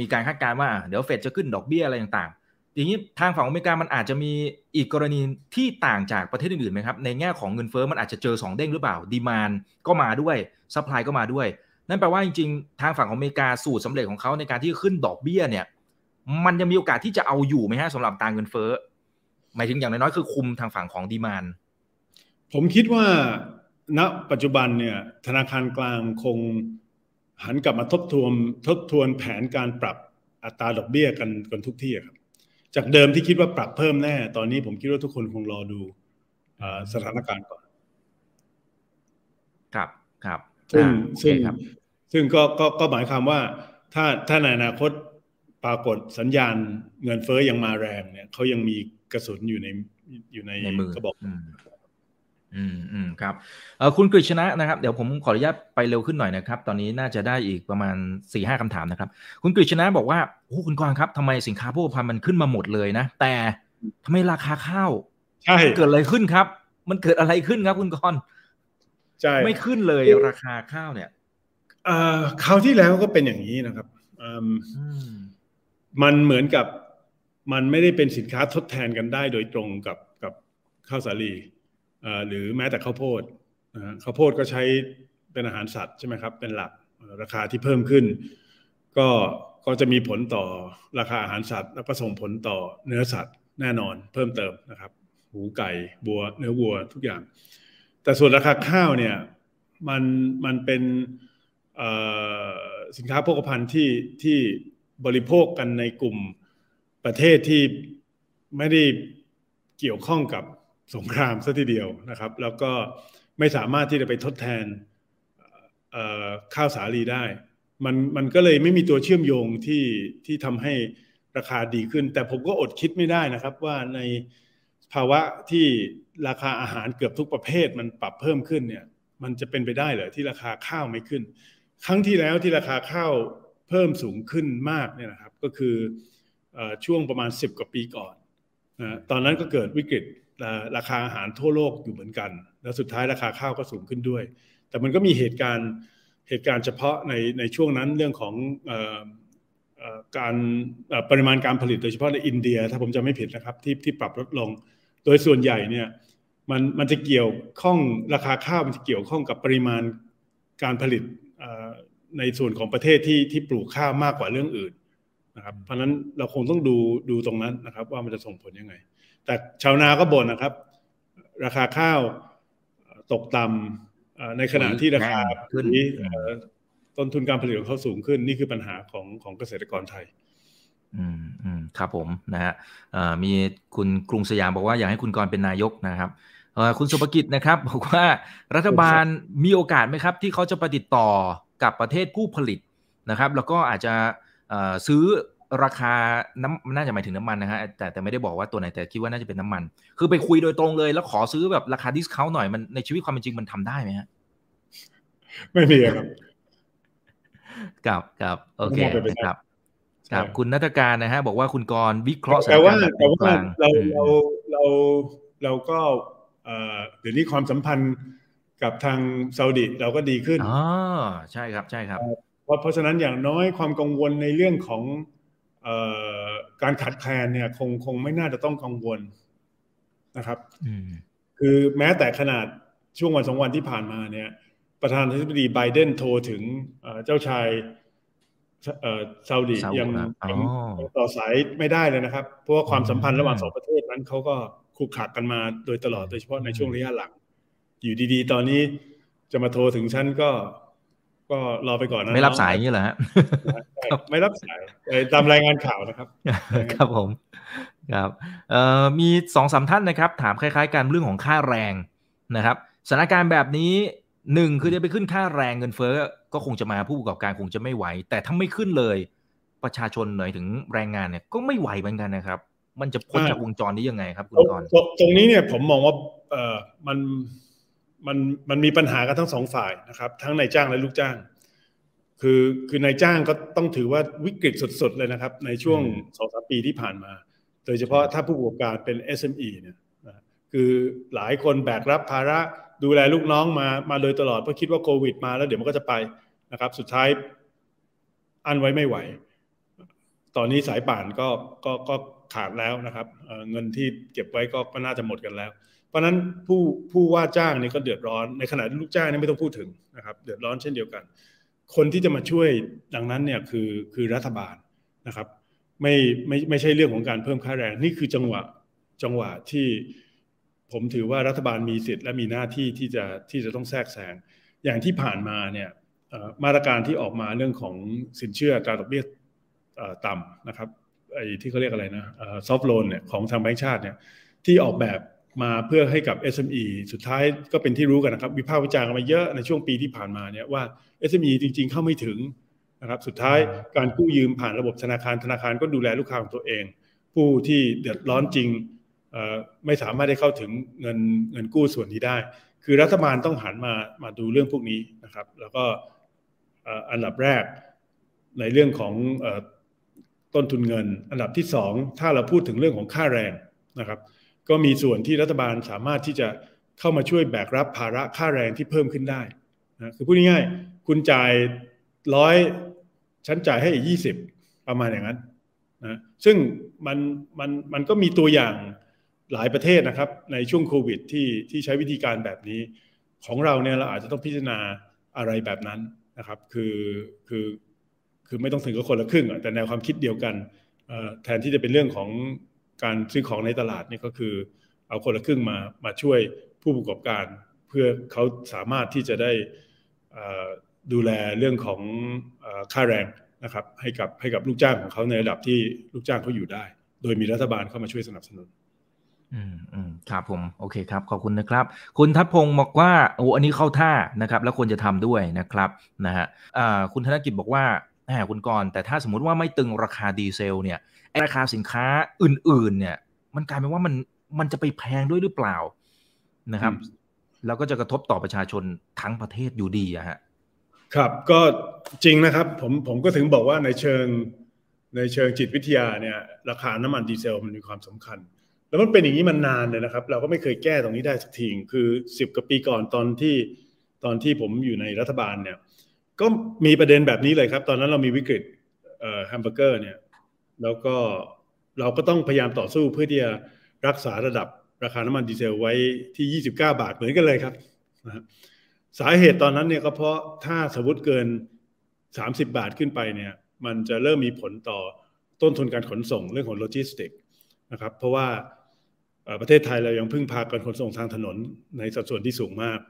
มีการคาดการณ์ว่าเดี๋ยวเฟดจะขึ้นดอกเบี้ยอะไรต่างๆอย่างนี้ทางฝั่งอเมริกามันอาจจะมีอีกกรณีที่ต่างจากประเทศอื่นๆไหมครับในแง่ของเงินเฟ้อมันอาจจะเจอ 2 เด้งหรือเปล่าดีมานก็มาด้วยsupply ก็มาด้วย นั่นแปลว่าจริงๆ ทางฝั่งของอเมริกาสูตรสำเร็จของเขาในการที่ขึ้นดอกเบี้ยเนี่ย มันยังมีโอกาสที่จะเอาอยู่ไหมฮะสำหรับทางเงินเฟ้อหมายถึงอย่างน้อยๆคือคุมทางฝั่งของ demand ผมคิดว่าณปัจจุบันเนี่ยธนาคารกลางคงหันกลับมาทบทวนทบทวนแผนการปรับอัตราดอกเบี้ยกันกันทุกที่ครับ จากเดิมที่คิดว่าปรับเพิ่มแน่ ตอนนี้ผมคิดว่าทุกคนคงรอดูสถานการณ์ก่อน ครับครับซึ่งซึ่งซึ่งก็ก็ก็หมายความว่า ถ้าถ้าในอนาคตปรากฏสัญญาณเงินเฟ้อยังมาแรงเนี่ยเขายังมีกระสุนอยู่ในอยู่ในมือกระบอก อืมอืมครับเออคุณกฤษณะนะครับ เดี๋ยวผมขออนุญาตไปเร็วขึ้นหน่อยนะครับ ตอนนี้น่าจะได้อีกประมาณสี่ห้าคำถามนะครับ คุณกฤษณะบอกว่าโอ้คุณกรครับทำไมสินค้าโภคภัณฑ์มันขึ้นมาหมดเลยนะ แต่ทำไมราคาข้าวใช่เกิดอะไรขึ้นครับ มันเกิดอะไรขึ้นครับ คุณกรใช่ไม่ขึ้นเลยราคาข้าวเนี่ยคราวที่แล้วก็เป็นอย่างนี้นะครับมันเหมือนกับมันไม่ได้เป็นสินค้าทดแทนกันได้โดยตรงกับกับข้าวสาลี หรือแม้แต่ข้าวโพดข้าวโพดก็ใช้เป็นอาหารสัตว์ใช่ไหมครับ เป็นหลักราคาที่เพิ่มขึ้น ก็ก็จะมีผลต่อราคาอาหารสัตว์ แล้วก็ส่งผลต่อเนื้อสัตว์แน่นอนเพิ่มเติมนะครับ หูไก่บัว เนื้อวัวทุกอย่าง แต่ส่วนราคาข้าวเนี่ยมันมันเป็นสินค้าโภคภัณฑ์ที่ที่บริโภคกันในกลุ่มประเทศที่ไม่ได้เกี่ยวข้องกับ สงครามซะทีเดียวนะครับ แล้วก็ไม่สามารถที่จะไปทดแทนข้าวสาลีได้ มันมันก็เลยไม่มีตัวเชื่อมโยงที่ที่ทำให้ราคาดีขึ้น แต่ผมก็อดคิดไม่ได้นะครับว่าในภาวะที่ราคาอาหารเกือบทุกประเภทมันปรับเพิ่มขึ้นเนี่ย มันจะเป็นไปได้เหรอที่ราคาข้าวไม่ขึ้น ครั้งที่แล้วที่ราคาข้าวเพิ่มสูงขึ้นมากเนี่ยนะครับ ก็คือช่วงประมาณ 10 กว่าปีก่อนนะตอนนั้นก็เกิดวิกฤต ราคาอาหารทั่วโลกอยู่เหมือนกัน แล้วสุดท้ายราคาข้าวก็สูงขึ้นด้วย แต่มันก็มีเหตุการณ์เหตุการณ์เฉพาะในในช่วงนั้นเรื่องของการปริมาณการผลิตโดยเฉพาะในอินเดีย ถ้าผมจะไม่ผิดนะครับที่ที่ปรับลดลง โดยส่วนใหญ่เนี่ยมันมันจะเกี่ยวข้องราคาข้าวมันจะเกี่ยวข้องกับปริมาณการผลิตในส่วนของประเทศที่ที่ปลูกข้าวมากกว่าเรื่องอื่นนะครับเพราะนั้นเราคงต้องดูดูตรงนั้นนะครับ ว่ามันจะส่งผลยังไง แต่ชาวนาก็บ่นนะครับ ราคาข้าวตกต่ำในขณะที่ราคาขึ้นต้นทุนการผลิตของเขาสูงขึ้น นี่คือปัญหาของของเกษตรกรไทย อืมอืมครับผมนะฮะมีคุณกรุงสยามบอกว่าอยากให้คุณกรเป็นนายกนะครับคุณสุภกิจนะครับบอกว่ารัฐบาลมีโอกาสไหมครับ ที่เขาจะประติดต่อกับประเทศผู้ผลิตนะครับ แล้วก็อาจจะซื้อ ราคาน้ำน่าจะหมายถึงน้ำมันนะฮะแต่แต่ไม่ได้บอกว่าตัวไหนแต่คิดว่าน่าจะเป็นน้ำมัน คือไปคุยโดยตรงเลยแล้วขอซื้อแบบราคาดิสคาวหน่อยมันในชีวิตความเป็นจริงมันทำได้ไหมฮะไม่มีครับกับกับโอเคครับครับคุณนัทการนะฮะบอกว่าคุณกรวิเคราะห์แต่ว่าแต่ว่าเราเราเราเราก็เดี๋ยวนี้ความสัมพันธ์กับทางซาอุดิเราก็ดีขึ้นอ๋อใช่ครับใช่ครับ เพราะเพราะฉะนั้นอย่างน้อยความกังวลในเรื่องของ การขาดแคลนเนี่ยคงคงไม่น่าจะต้องกังวลนะครับคือแม้แต่ขนาดช่วงวันสองวันที่ผ่านมาเนี่ย ประธานาธิบดีไบเดนโทรถึงเจ้าชายซาอุดียังต่อสายไม่ได้เลยนะครับ เพราะว่าความสัมพันธ์ระหว่างสองประเทศนั้นเขาก็คุกคักกันมาโดยตลอดโดยเฉพาะในช่วงระยะหลัง อยู่ดีๆ ตอนนี้จะมาโทรถึงฉันก็ ก็รอไปก่อนนะไม่รับสายนี่เหรอฮะไม่รับสายตามรายงานข่าวนะครับ ครับผมครับเอ่อมีสองสาท่านนะครับ ถามคล้าย ๆกันเรื่องของค่าแรงนะครับสถานการณ์แบบนี้หนึ่งคือจะไปขึ้นค่าแรงเงินเฟ้อก็คงจะมาผู้ประกอบการคงจะไม่ไหว แต่ถ้าไม่ขึ้นเลยประชาชนหน่อยถึงแรงงานเนี่ยก็ไม่ไหวเหมือนกันนะครับ มันจะพ้นจากวงจรนี้ยังไงครับคุณกรตรงนี้เนี่ยผมมองว่าเออมัน มันมันมีปัญหากันทั้งสองฝ่ายนะครับ ทั้งนายจ้างและลูกจ้าง คือคือนายจ้างก็ต้องถือว่าวิกฤตสุดๆเลยนะครับ ในช่วงสองสามปีที่ผ่านมา โดยเฉพาะถ้าผู้ประกอบการเป็น SME เนี่ยคือหลายคนแบกรับภาระดูแลลูกน้องมามาโดยตลอดเพราะคิดว่าโควิด มาแล้วเดี๋ยวมันก็จะไปนะครับ สุดท้ายอันไว้ไม่ไหว ตอนนี้สายป่านก็ก็ก็ขาดแล้วนะครับ เงินที่เก็บไว้ก็ก็น่าจะหมดกันแล้ว เพราะนั้นผู้ผู้ว่าจ้างนี่ก็เดือดร้อนในขณะที่ลูกจ้างนี่ไม่ต้องพูดถึงนะครับ เดือดร้อนเช่นเดียวกัน คนที่จะมาช่วยดังนั้นเนี่ยคือคือรัฐบาลนะครับ ไม่ไม่ไม่ใช่เรื่องของการเพิ่มค่าแรงนี่คือจังหวะจังหวะที่ผมถือว่ารัฐบาลมีสิทธิ์และมีหน้าที่ที่จะที่จะต้องแทรกแซงอย่างที่ผ่านมาเนี่ยมาตรการที่ออกมาเรื่องของสินเชื่อการดอกเบี้ยต่ำนะครับไอ้ที่เขาเรียกอะไรนะซอฟท์โลนเนี่ยของทางแบงก์ชาติเนี่ยที่ออกแบบ มาเพื่อให้กับ SME สุดท้ายก็เป็นที่รู้กันนะครับ วิพากษ์วิจารณ์มาเยอะในช่วงปีที่ผ่านมาเนี่ยว่า SME จริง ๆ เข้าไม่ถึงนะครับสุดท้ายการกู้ยืมผ่านระบบธนาคารธนาคารก็ดูแลลูกค้าของตัวเอง ผู้ที่เดือดร้อนจริงไม่สามารถได้เข้าถึงเงินเงินกู้ส่วนนี้ได้ คือรัฐบาลต้องหันมามาดูเรื่องพวกนี้นะครับ แล้วก็อันดับแรกในเรื่องของต้นทุนเงิน อันดับที่สองถ้าเราพูดถึงเรื่องของค่าแรงนะครับ ก็มีส่วนที่รัฐบาลสามารถที่จะเข้ามาช่วยแบกรับภาระค่าแรงที่เพิ่มขึ้นได้นะคือพูดง่ายๆคุณจ่ายร้อยฉันจ่ายให้อีกยี่สิบประมาณอย่างนั้นนะซึ่งมันมันมันก็มีตัวอย่างหลายประเทศนะครับ ในช่วงโควิดที่ที่ใช้วิธีการแบบนี้ ของเราเนี่ยเราอาจจะต้องพิจารณาอะไรแบบนั้นนะครับ คือคือคือไม่ต้องถึงกับคนละครึ่งแต่แนวความคิดเดียวกันแทนที่จะเป็นเรื่องของ การซื้อของในตลาดนี่ก็คือ เอาคนละครึ่งมามาช่วยผู้ประกอบการ เพื่อเขาสามารถที่จะได้ดูแลเรื่องของค่าแรงนะครับให้กับให้กับลูกจ้างของเขาในระดับที่ลูกจ้างเขาอยู่ได้ โดยมีรัฐบาลเข้ามาช่วยสนับสนุนอืมอืมครับผมโอเคครับขอบคุณนะครับ คุณทัพพงศ์บอกว่าโอ้อันนี้เข้าท่านะครับ แล้วควรจะทำด้วยนะครับนะฮะอ่าคุณธนกิจบอกว่าแหมคุณกรแต่ถ้าสมมติว่าไม่ตึงราคาดีเซลเนี่ย ราคาสินค้าอื่น ๆ เนี่ย มันกลายเป็นว่ามันมันจะไปแพงด้วยหรือเปล่านะครับ แล้วก็จะกระทบต่อประชาชนทั้งประเทศอยู่ดีอะฮะครับก็จริงนะครับผมผมก็ถึงบอกว่าในเชิงในเชิงจิตวิทยาเนี่ยราคาน้ำมันดีเซลมันมีความสำคัญ แล้วมันเป็นอย่างนี้มันนานเลยนะครับ เราก็ไม่เคยแก้ตรงนี้ได้สักทีคือสิบกว่าปีก่อนตอนที่ตอนที่ผมอยู่ในรัฐบาลเนี่ยก็มีประเด็นแบบนี้เลยครับ ตอนนั้นเรามีวิกฤตเอ่อแฮมเบอร์เกอร์เนี่ย แล้วก็เราก็ต้องพยายามต่อสู้เพื่อที่จะรักษาระดับราคาน้ำมันดีเซลไว้ที่ 29 บาทเหมือนกันเลยครับนะสาเหตุตอนนั้นเนี่ยก็เพราะถ้าสมมติเกิน 30 บาทขึ้นไปเนี่ย มันจะเริ่มมีผลต่อต้นทุนการขนส่งเรื่องของโลจิสติกนะครับ เพราะว่าประเทศไทยเรายังพึ่งพาการขนส่งทางถนนในสัดส่วนที่สูงมาก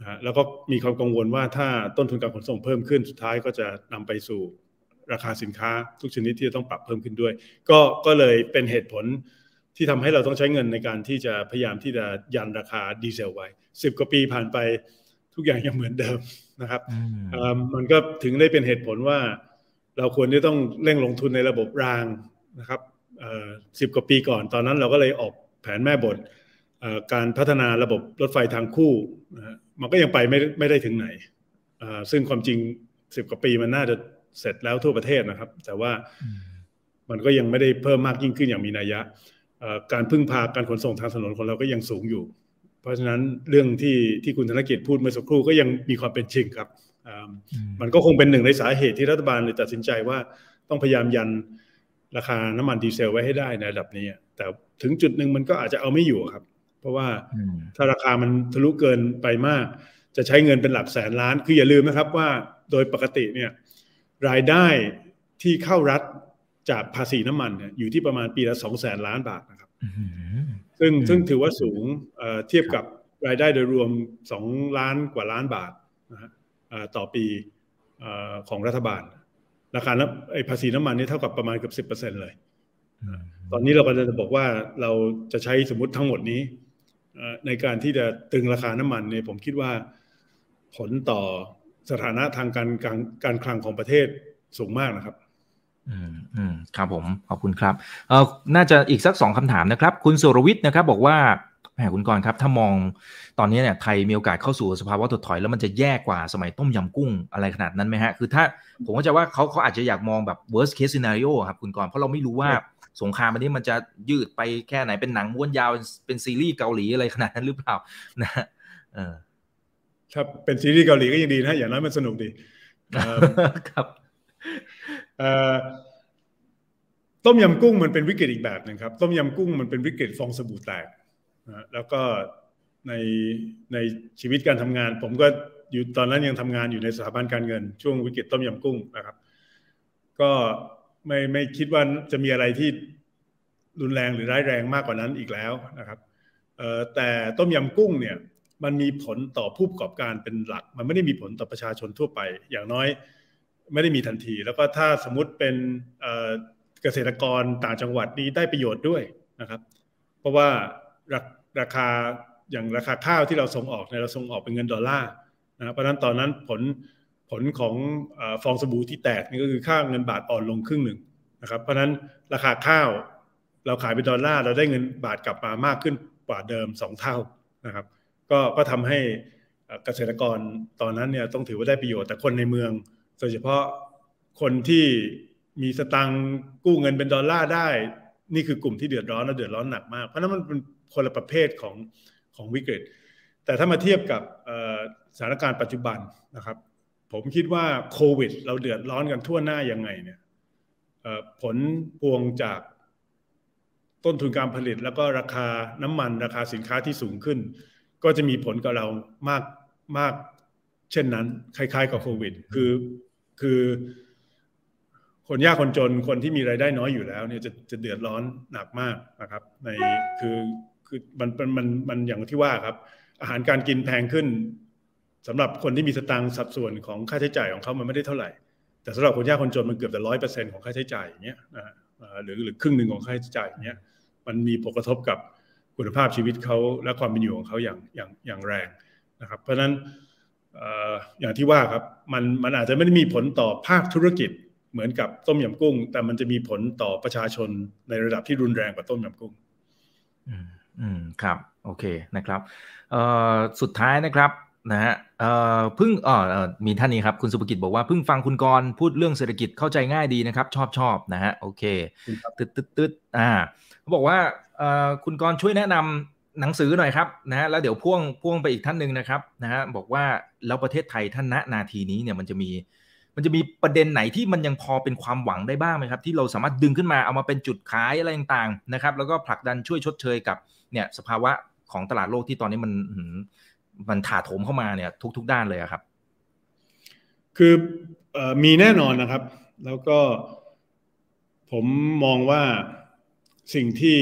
นะแล้วก็มีความกังวลว่าถ้าต้นทุนการขนส่งเพิ่มขึ้นสุดท้ายก็จะนำไปสู่ ราคาสินค้าทุกชนิดที่จะต้องปรับเพิ่มขึ้นด้วย ก็ก็เลยเป็นเหตุผลที่ทำให้เราต้องใช้เงินในการที่จะพยายามที่จะยันราคาดีเซลไว้สิบกว่าปีผ่านไปทุกอย่างยังเหมือนเดิมนะครับมันก็ถึงได้เป็นเหตุผลว่า เราควรที่ต้องเร่งลงทุนในระบบรางนะครับสิบกว่าปีก่อนตอนนั้นเราก็เลยออกแผนแม่บทการพัฒนาระบบรถไฟทางคู่นะมันก็ยังไปไม่ไม่ได้ถึงไหนซึ่งความจริงสิบกว่าปีมันน่าจะ เสร็จแล้วทั่วประเทศนะครับ แต่ว่ามันก็ยังไม่ได้เพิ่มมากยิ่งขึ้นอย่างมีนัยยะการพึ่งพาการขนส่งทางถนนของเราก็ยังสูงอยู่ เพราะฉะนั้นเรื่องที่ที่คุณธนกิจพูดเมื่อสักครู่ก็ยังมีความเป็นจริงครับมันก็คงเป็นหนึ่งในสาเหตุที่รัฐบาลเลยตัดสินใจว่าต้องพยายามยันราคาน้ำมันดีเซลไว้ให้ได้ในระดับนี้ แต่ถึงจุดหนึ่งมันก็อาจจะเอาไม่อยู่ครับ เพราะว่าถ้าราคามันทะลุเกินไปมาก จะใช้เงินเป็นหลักแสนล้าน คืออย่าลืมนะครับว่าโดยปกติเนี่ย รายได้ที่เข้ารัฐจากภาษีน้ำมันเนี่ยอยู่ที่ประมาณปีละสองแสนล้านบาทนะครับซึ่งซึ่งถือว่าสูงเทียบกับรายได้โดยรวมสองล้านกว่าล้านบาทนะฮะต่อปีของรัฐบาล ราคาไอ้ภาษีน้ำมันนี่เท่ากับประมาณเกือบสิบเปอร์เซ็นเลยตอนนี้เราก็จะบอกว่าเราจะใช้สมมติทั้งหมดนี้ในการที่จะตึงราคาน้ำมันเนี่ยผมคิดว่าผลต่อ สถานะทางการการการคลังของประเทศสูงมากนะครับ อืมอืมครับผม ขอบคุณครับเอ่อน่าจะอีกสักสองคำถามนะครับ คุณสุรวิทย์นะครับ บอกว่าแหมคุณกรครับ ถ้ามองตอนนี้เนี่ยไทยมีโอกาสเข้าสู่สภาวะถดถอย แล้วมันจะแย่กว่าสมัยต้มยำกุ้งอะไรขนาดนั้นไหมฮะ คือถ้าผมก็จะว่าเขาเขาอาจจะอยากมองแบบ worst case scenario ครับคุณกรเพราะเราไม่รู้ว่าสงครามอันนี้มันจะยืดไปแค่ไหนเป็นหนังม้วนยาวเป็นซีรีส์เกาหลีอะไรขนาดนั้นหรือเปล่านะเออ ถ้าเป็นซีรีส์เกาหลีก็ยังดีนะอย่างน้อยมันสนุกดีครับต้มยำกุ้งมันเป็นวิกฤตอีกแบบหนึ่งครับ ต้มยำกุ้งมันเป็นวิกฤตฟองสบู่แตกนะแล้วก็ในในชีวิตการทำงาน ผมก็อยู่ตอนนั้นยังทำงานอยู่ในสถาบันการเงิน ช่วงวิกฤตต้มยำกุ้งนะครับ ก็ไม่ไม่คิดว่าจะมีอะไรที่รุนแรงหรือร้ายแรงมากกว่านั้นอีกแล้วนะครับแต่ต้มยำกุ้งเนี่ย มันมีผลต่อผู้ประกอบการเป็นหลัก มันไม่ได้มีผลต่อประชาชนทั่วไป อย่างน้อยไม่ได้มีทันที แล้วก็ถ้าสมมติเป็นเกษตรกรต่างจังหวัดนี้ได้ประโยชน์ด้วยนะครับ เพราะว่าราคาอย่างราคาข้าวที่เราส่งออกเนี่ยเราส่งออกเป็นเงินดอลลาร์นะเพราะนั้นตอนนั้นผลผลของฟองสบู่ที่แตกนี่ก็คือค่าเงินบาทอ่อนลงครึ่งหนึ่งนะครับ เพราะนั้นราคาข้าวเราขายเป็นดอลลาร์เราได้เงินบาทกลับมามากขึ้นกว่าเดิมสองเท่านะครับ ก็ก็ทำให้เกษตรกรตอนนั้นเนี่ยต้องถือว่าได้ประโยชน์แต่คนในเมือง โดยเฉพาะคนที่มีสตังกู้เงินเป็นดอลลาร์ได้ นี่คือกลุ่มที่เดือดร้อนและเดือดร้อนหนักมาก เพราะนั้นมันเป็นคนละประเภทของของวิกฤต แต่ถ้ามาเทียบกับสถานการณ์ปัจจุบันนะครับ ผมคิดว่าโควิด เราเดือดร้อนกันทั่วหน้ายังไงเนี่ยผลพวงจากต้นทุนการผลิตแล้วก็ราคาน้ำมันราคาสินค้าที่สูงขึ้น ก็จะมีผลกับเรามากมาก เช่นนั้น คล้าย ๆ กับโควิด คือคือ คนยากคนจนคนที่มีรายได้น้อยอยู่แล้วเนี่ยจะจะเดือดร้อนหนักมากนะครับ ในคือคือมันมันมันมันอย่างที่ว่าครับ อาหารการกินแพงขึ้นสำหรับคนที่มีสตางค์สัดส่วนของค่าใช้จ่ายของเขามันไม่ได้เท่าไหร่ แต่สำหรับคนยากคนจนมันเกือบจะร้อยเปอร์เซ็นของค่าใช้จ่ายอย่างเงี้ยนะหรือหรือครึ่งหนึ่งของค่าใช้จ่ายอย่างเงี้ยมันมีผลกระทบกับ คุณภาพชีวิตเขาและความเป็นอยู่ของเขาอย่างอย่างอย่างแรงนะครับ เพราะฉะนั้นอย่างที่ว่าครับมันมันอาจจะไม่ได้มีผลต่อภาคธุรกิจเหมือนกับต้มยำกุ้ง แต่มันจะมีผลต่อประชาชนในระดับที่รุนแรงกว่าต้มยำกุ้งอืมอืมครับ โอเคนะครับเอ่อสุดท้ายนะครับนะฮะเอ่อเพิ่งอ๋อมีท่านนี้ครับ คุณสุภกิจบอกว่าเพิ่งฟังคุณกรพูดเรื่องเศรษฐกิจเข้าใจง่ายดีนะครับ ชอบชอบนะฮะโอเคตึ๊ดตึ๊ดตึ๊ดอ่าเขาบอกว่าเอ่อ คุณกรช่วยแนะนำหนังสือหน่อยครับนะฮะแล้วเดี๋ยวพ่วงพ่วงไปอีกท่านหนึ่งนะครับนะฮะบอกว่าแล้วประเทศไทยท่านณนาทีนี้เนี่ยมันจะมี มันจะมีประเด็นไหนที่มันยังพอเป็นความหวังได้บ้างไหมครับ ที่เราสามารถดึงขึ้นมาเอามาเป็นจุดขายอะไรต่างๆนะครับ แล้วก็ผลักดันช่วยชดเชยกับเนี่ยสภาวะของตลาดโลกที่ตอนนี้มันมันถาโถมเข้ามาเนี่ย ทุก ๆ ด้านเลยครับ คืออมีแน่นอนนะครับ แล้วก็ผมมองว่า สิ่งที่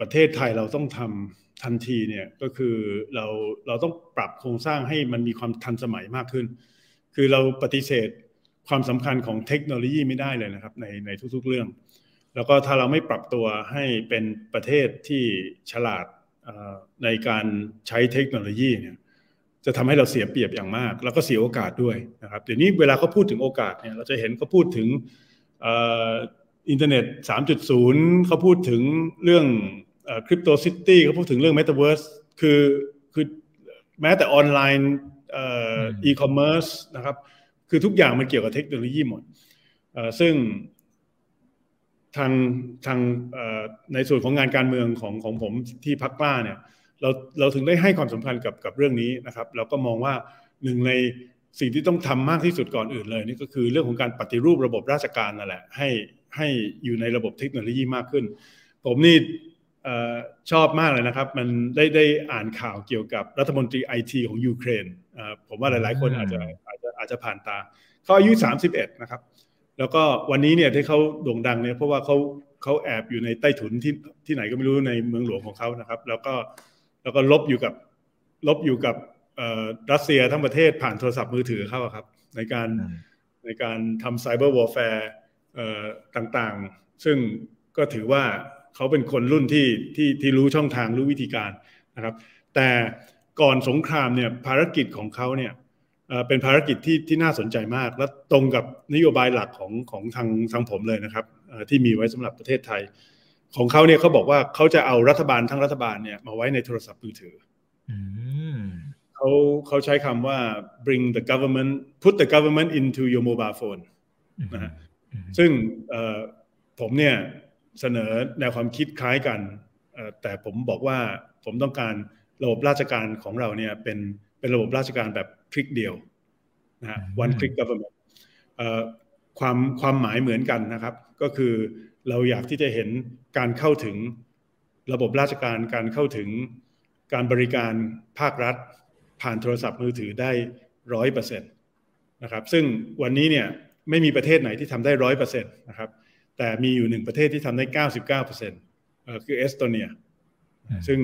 ประเทศไทยเราต้องทำทันทีเนี่ยก็คือเราเราต้องปรับโครงสร้างให้มันมีความทันสมัยมากขึ้น คือเราปฏิเสธความสำคัญของเทคโนโลยีไม่ได้เลยนะครับในในทุกๆเรื่อง แล้วก็ถ้าเราไม่ปรับตัวให้เป็นประเทศที่ฉลาดในการใช้เทคโนโลยีเนี่ยจะทำให้เราเสียเปรียบอย่างมาก แล้วก็เสียโอกาสด้วยนะครับเดี๋ยวนี้เวลาเขาพูดถึงโอกาสเนี่ยเราจะเห็นเขาพูดถึง อินเทอร์เน็ต 3.0 เขาพูดถึงเรื่อง crypto city เขาพูดถึงเรื่องเมตาเวิร์สคือคือแม้แต่ออนไลน์อีคอมเมิร์ซนะครับ คือทุกอย่างมันเกี่ยวกับเทคโนโลยีหมดซึ่งทางทางในส่วนของงานการเมืองของของผมที่พรรคกล้าเนี่ยเราเราถึงได้ให้ความสำคัญกับกับเรื่องนี้นะครับ เราก็มองว่าหนึ่งในสิ่งที่ต้องทำมากที่สุดก่อนอื่นเลยนี่ก็คือเรื่องของการปฏิรูประบบราชการนั่นแหละ ให้ ให้อยู่ในระบบเทคโนโลยีมากขึ้น ผมนี่ชอบมากเลยนะครับ มันได้ได้อ่านข่าวเกี่ยวกับรัฐมนตรีไอทีของยูเครนผมว่าหลาย ๆ คนอาจจะอาจจะอาจจะผ่านตาเขาอายุ 31 นะครับ แล้วก็วันนี้เนี่ยที่เขาโด่งดังเนี่ยเพราะว่าเขาเขาแอบอยู่ในใต้ถุนที่ที่ไหนก็ไม่รู้ในเมืองหลวงของเขานะครับ แล้วก็แล้วก็ลบอยู่กับลบอยู่กับรัสเซียทั้งประเทศผ่านโทรศัพท์มือถือเขาครับ ในการในการทำ cyber warfare ต่างๆ ซึ่งก็ถือว่าเขาเป็นคนรุ่นที่ที่ที่รู้ช่องทางรู้วิธีการนะครับ แต่ก่อนสงครามเนี่ยภารกิจของเขาเนี่ยเป็นภารกิจที่ที่น่าสนใจมาก และตรงกับนโยบายหลักของของทางทางผมเลยนะครับที่มีไว้สำหรับประเทศไทย ของเขาเนี่ยเขาบอกว่าเขาจะเอารัฐบาลทั้งรัฐบาลเนี่ยมาไว้ในโทรศัพท์มือถือเขาเขาใช้คำว่า bring the government put the government into your mobile phone นะฮะ ซึ่งผมเนี่ยเสนอแนวความคิดคล้ายกัน แต่ผมบอกว่าผมต้องการระบบราชการของเราเนี่ยเป็นเป็นระบบราชการแบบคลิกเดียวนะ one click government ความความหมายเหมือนกันนะครับ ก็คือเราอยากที่จะเห็นการเข้าถึงระบบราชการการเข้าถึงการบริการภาครัฐ ผ่านโทรศัพท์มือถือได้ร้อยเปอร์เซ็นต์นะครับ ซึ่งวันนี้เนี่ย ไม่มีประเทศไหนที่ทำได้ร้อยเปอร์เซ็นต์นะครับ แต่มีอยู่หนึ่งประเทศที่ทำได้เก้าสิบเก้าเปอร์เซ็นต์คือเอสโตเนีย ซึ่ง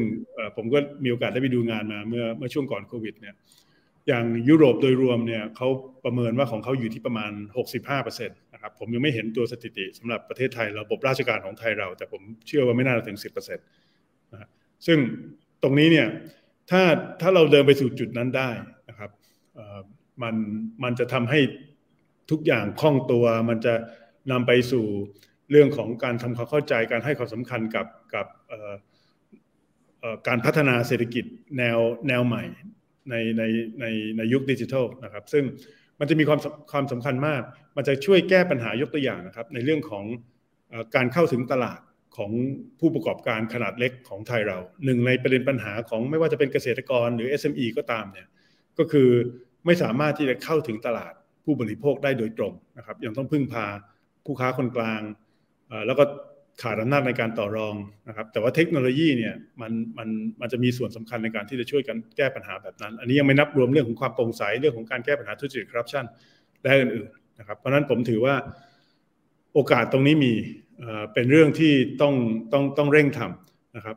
ผมก็มีโอกาสได้ไปดูงานมาเมื่อเมื่อช่วงก่อนโควิดเนี่ย อย่างยุโรปโดยรวมเนี่ยเขาประเมินว่าของเขาอยู่ที่ประมาณ 65%นะครับ ผมยังไม่เห็นตัวสถิติสำหรับประเทศไทยระบบราชการของไทยเรา แต่ผมเชื่อว่าไม่น่าจะถึง 10%นะซึ่งตรงนี้เนี่ยถ้าถ้าเราเดินไปสู่จุดนั้นได้นะครับมันมันจะทำให้ ทุกอย่างคล่องตัว มันจะนำไปสู่เรื่องของการทำความเข้าใจการให้ความสำคัญกับกับการพัฒนาเศรษฐกิจแนวแนวใหม่ในในในในยุคดิจิทัลนะครับ ซึ่งมันจะมีความความสำคัญมาก มันจะช่วยแก้ปัญหายกตัวอย่างนะครับ ในเรื่องของการเข้าถึงตลาดของผู้ประกอบการขนาดเล็กของไทยเราหนึ่งในประเด็นปัญหาของไม่ว่าจะเป็นเกษตรกรหรือ SME ก็ตามเนี่ยก็คือไม่สามารถที่จะเข้าถึงตลาด ผู้บริโภคได้โดยตรงนะครับยังต้องพึ่งพาผู้ค้าคนกลาง แล้วก็ขาดอำนาจในการต่อรองนะครับแต่ว่าเทคโนโลยีเนี่ยมันมันมันจะมีส่วนสำคัญในการที่จะช่วยกันแก้ปัญหาแบบนั้น อันนี้ยังไม่นับรวมเรื่องของความโปร่งใสเรื่องของการแก้ปัญหาทุจริตคอร์รัปชันและอื่นๆนะครับเพราะนั้นผมถือว่าโอกาสตรงนี้มีเป็นเรื่องที่ต้องต้องต้องเร่งทำนะครับ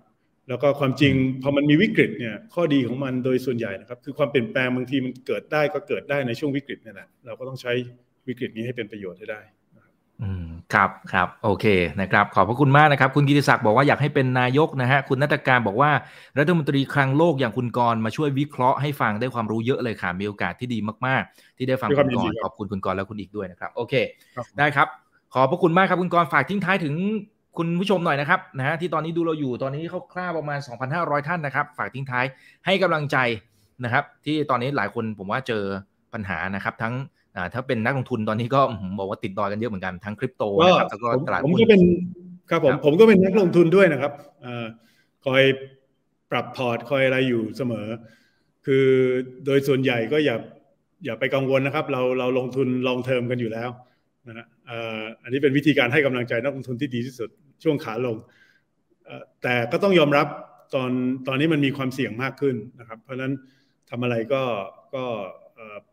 แล้วก็ความจริงพอมันมีวิกฤตเนี่ยข้อดีของมันโดยส่วนใหญ่นะครับ คือความเปลี่ยนแปลงบางทีมันเกิดได้ก็เกิดได้ในช่วงวิกฤตเนี่ยแหละเราก็ต้องใช้วิกฤตนี้ให้เป็นประโยชน์ให้ได้อืมครับครับโอเคนะครับขอบพระคุณมากนะครับ คุณกิติศักดิ์บอกว่าอยากให้เป็นนายกนะฮะคุณนัตการบอกว่ารัฐมนตรีคลังโลกอย่างคุณกรมาช่วยวิเคราะห์ให้ฟังได้ความรู้เยอะเลยค่ะมีโอกาสที่ดีมากๆ ที่ได้ฟังคุณกรขอบคุณคุณกรและคุณอีกด้วยนะครับ โอเค ได้ครับ ขอบพระคุณมากครับคุณกรฝากทิ้งท้ายถึง คุณผู้ชมหน่อยนะครับนะฮะที่ตอนนี้ดูเราอยู่ตอนนี้เขาคร่าวประมาณ 2,500 ท่านนะครับ ฝากทิ้งท้ายให้กำลังใจนะครับ ที่ตอนนี้หลายคนผมว่าเจอปัญหานะครับ ทั้งถ้าเป็นนักลงทุนตอนนี้ก็บอกว่าติดดอยกันเยอะเหมือนกันทั้งคริปโตนะครับแล้วก็ตลาดผมก็เป็นครับผมผมก็เป็นนักลงทุนด้วยนะครับคอยปรับพอร์ตคอยอะไรอยู่เสมอ คือโดยส่วนใหญ่ก็อย่าอย่าไปกังวลนะครับ เราเราลงทุนลองเทอมกันอยู่แล้วนะฮะ อันนี้เป็นวิธีการให้กำลังใจนักลงทุนที่ดีที่สุดช่วงขาลงแต่ก็ต้องยอมรับตอนตอนนี้มันมีความเสี่ยงมากขึ้นนะครับ เพราะฉะนั้นทำอะไรก็ก็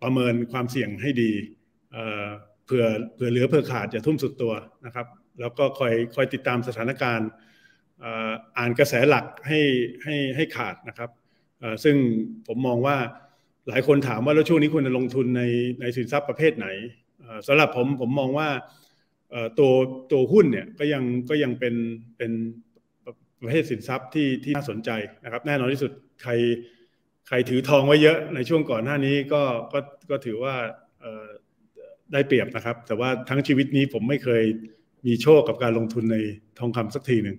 ประเมินความเสี่ยงให้ดีเผื่อเผื่อเหลือเผื่อขาดจะทุ่มสุดตัวนะครับ แล้วก็คอยคอยติดตามสถานการณ์อ่านกระแสหลักให้ให้ให้ขาดนะครับซึ่งผมมองว่าหลายคนถามว่าแล้วช่วงนี้ควรจะลงทุนในในสินทรัพย์ประเภทไหน สำหรับผมผมมองว่าตัวตัวหุ้นเนี่ยก็ยังก็ยังเป็นเป็นประเภทสินทรัพย์ที่ที่น่าสนใจนะครับ แน่นอนที่สุดใครใครถือทองไว้เยอะในช่วงก่อนหน้านี้ก็ก็ก็ถือว่าได้เปรียบนะครับ แต่ว่าทั้งชีวิตนี้ผมไม่เคยมีโชคกับการลงทุนในทองคำสักทีหนึ่ง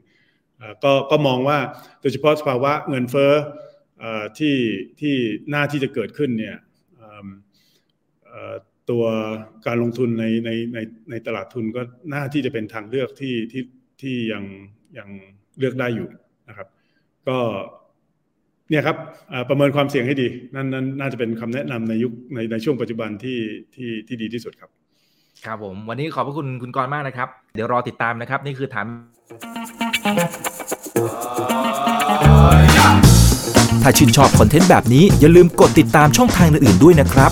ก็ก็มองว่าโดยเฉพาะสภาวะเงินเฟ้อที่ที่หน้าที่จะเกิดขึ้นเนี่ย ตัวการลงทุนในในในในตลาดทุนก็น่าที่จะเป็นทางเลือกที่ที่ที่ยังยังเลือกได้อยู่นะครับ ก็เนี่ยครับประเมินความเสี่ยงให้ดีนั่นนั่นน่าจะเป็นคำแนะนำในยุคในในช่วงปัจจุบันที่ที่ที่ดีที่สุดครับ ครับผมวันนี้ขอบพระคุณคุณกรมากนะครับ เดี๋ยวรอติดตามนะครับ นี่คือถามถ้าชื่นชอบคอนเทนต์แบบนี้อย่าลืมกดติดตามช่องทางอื่นๆด้วยนะครับ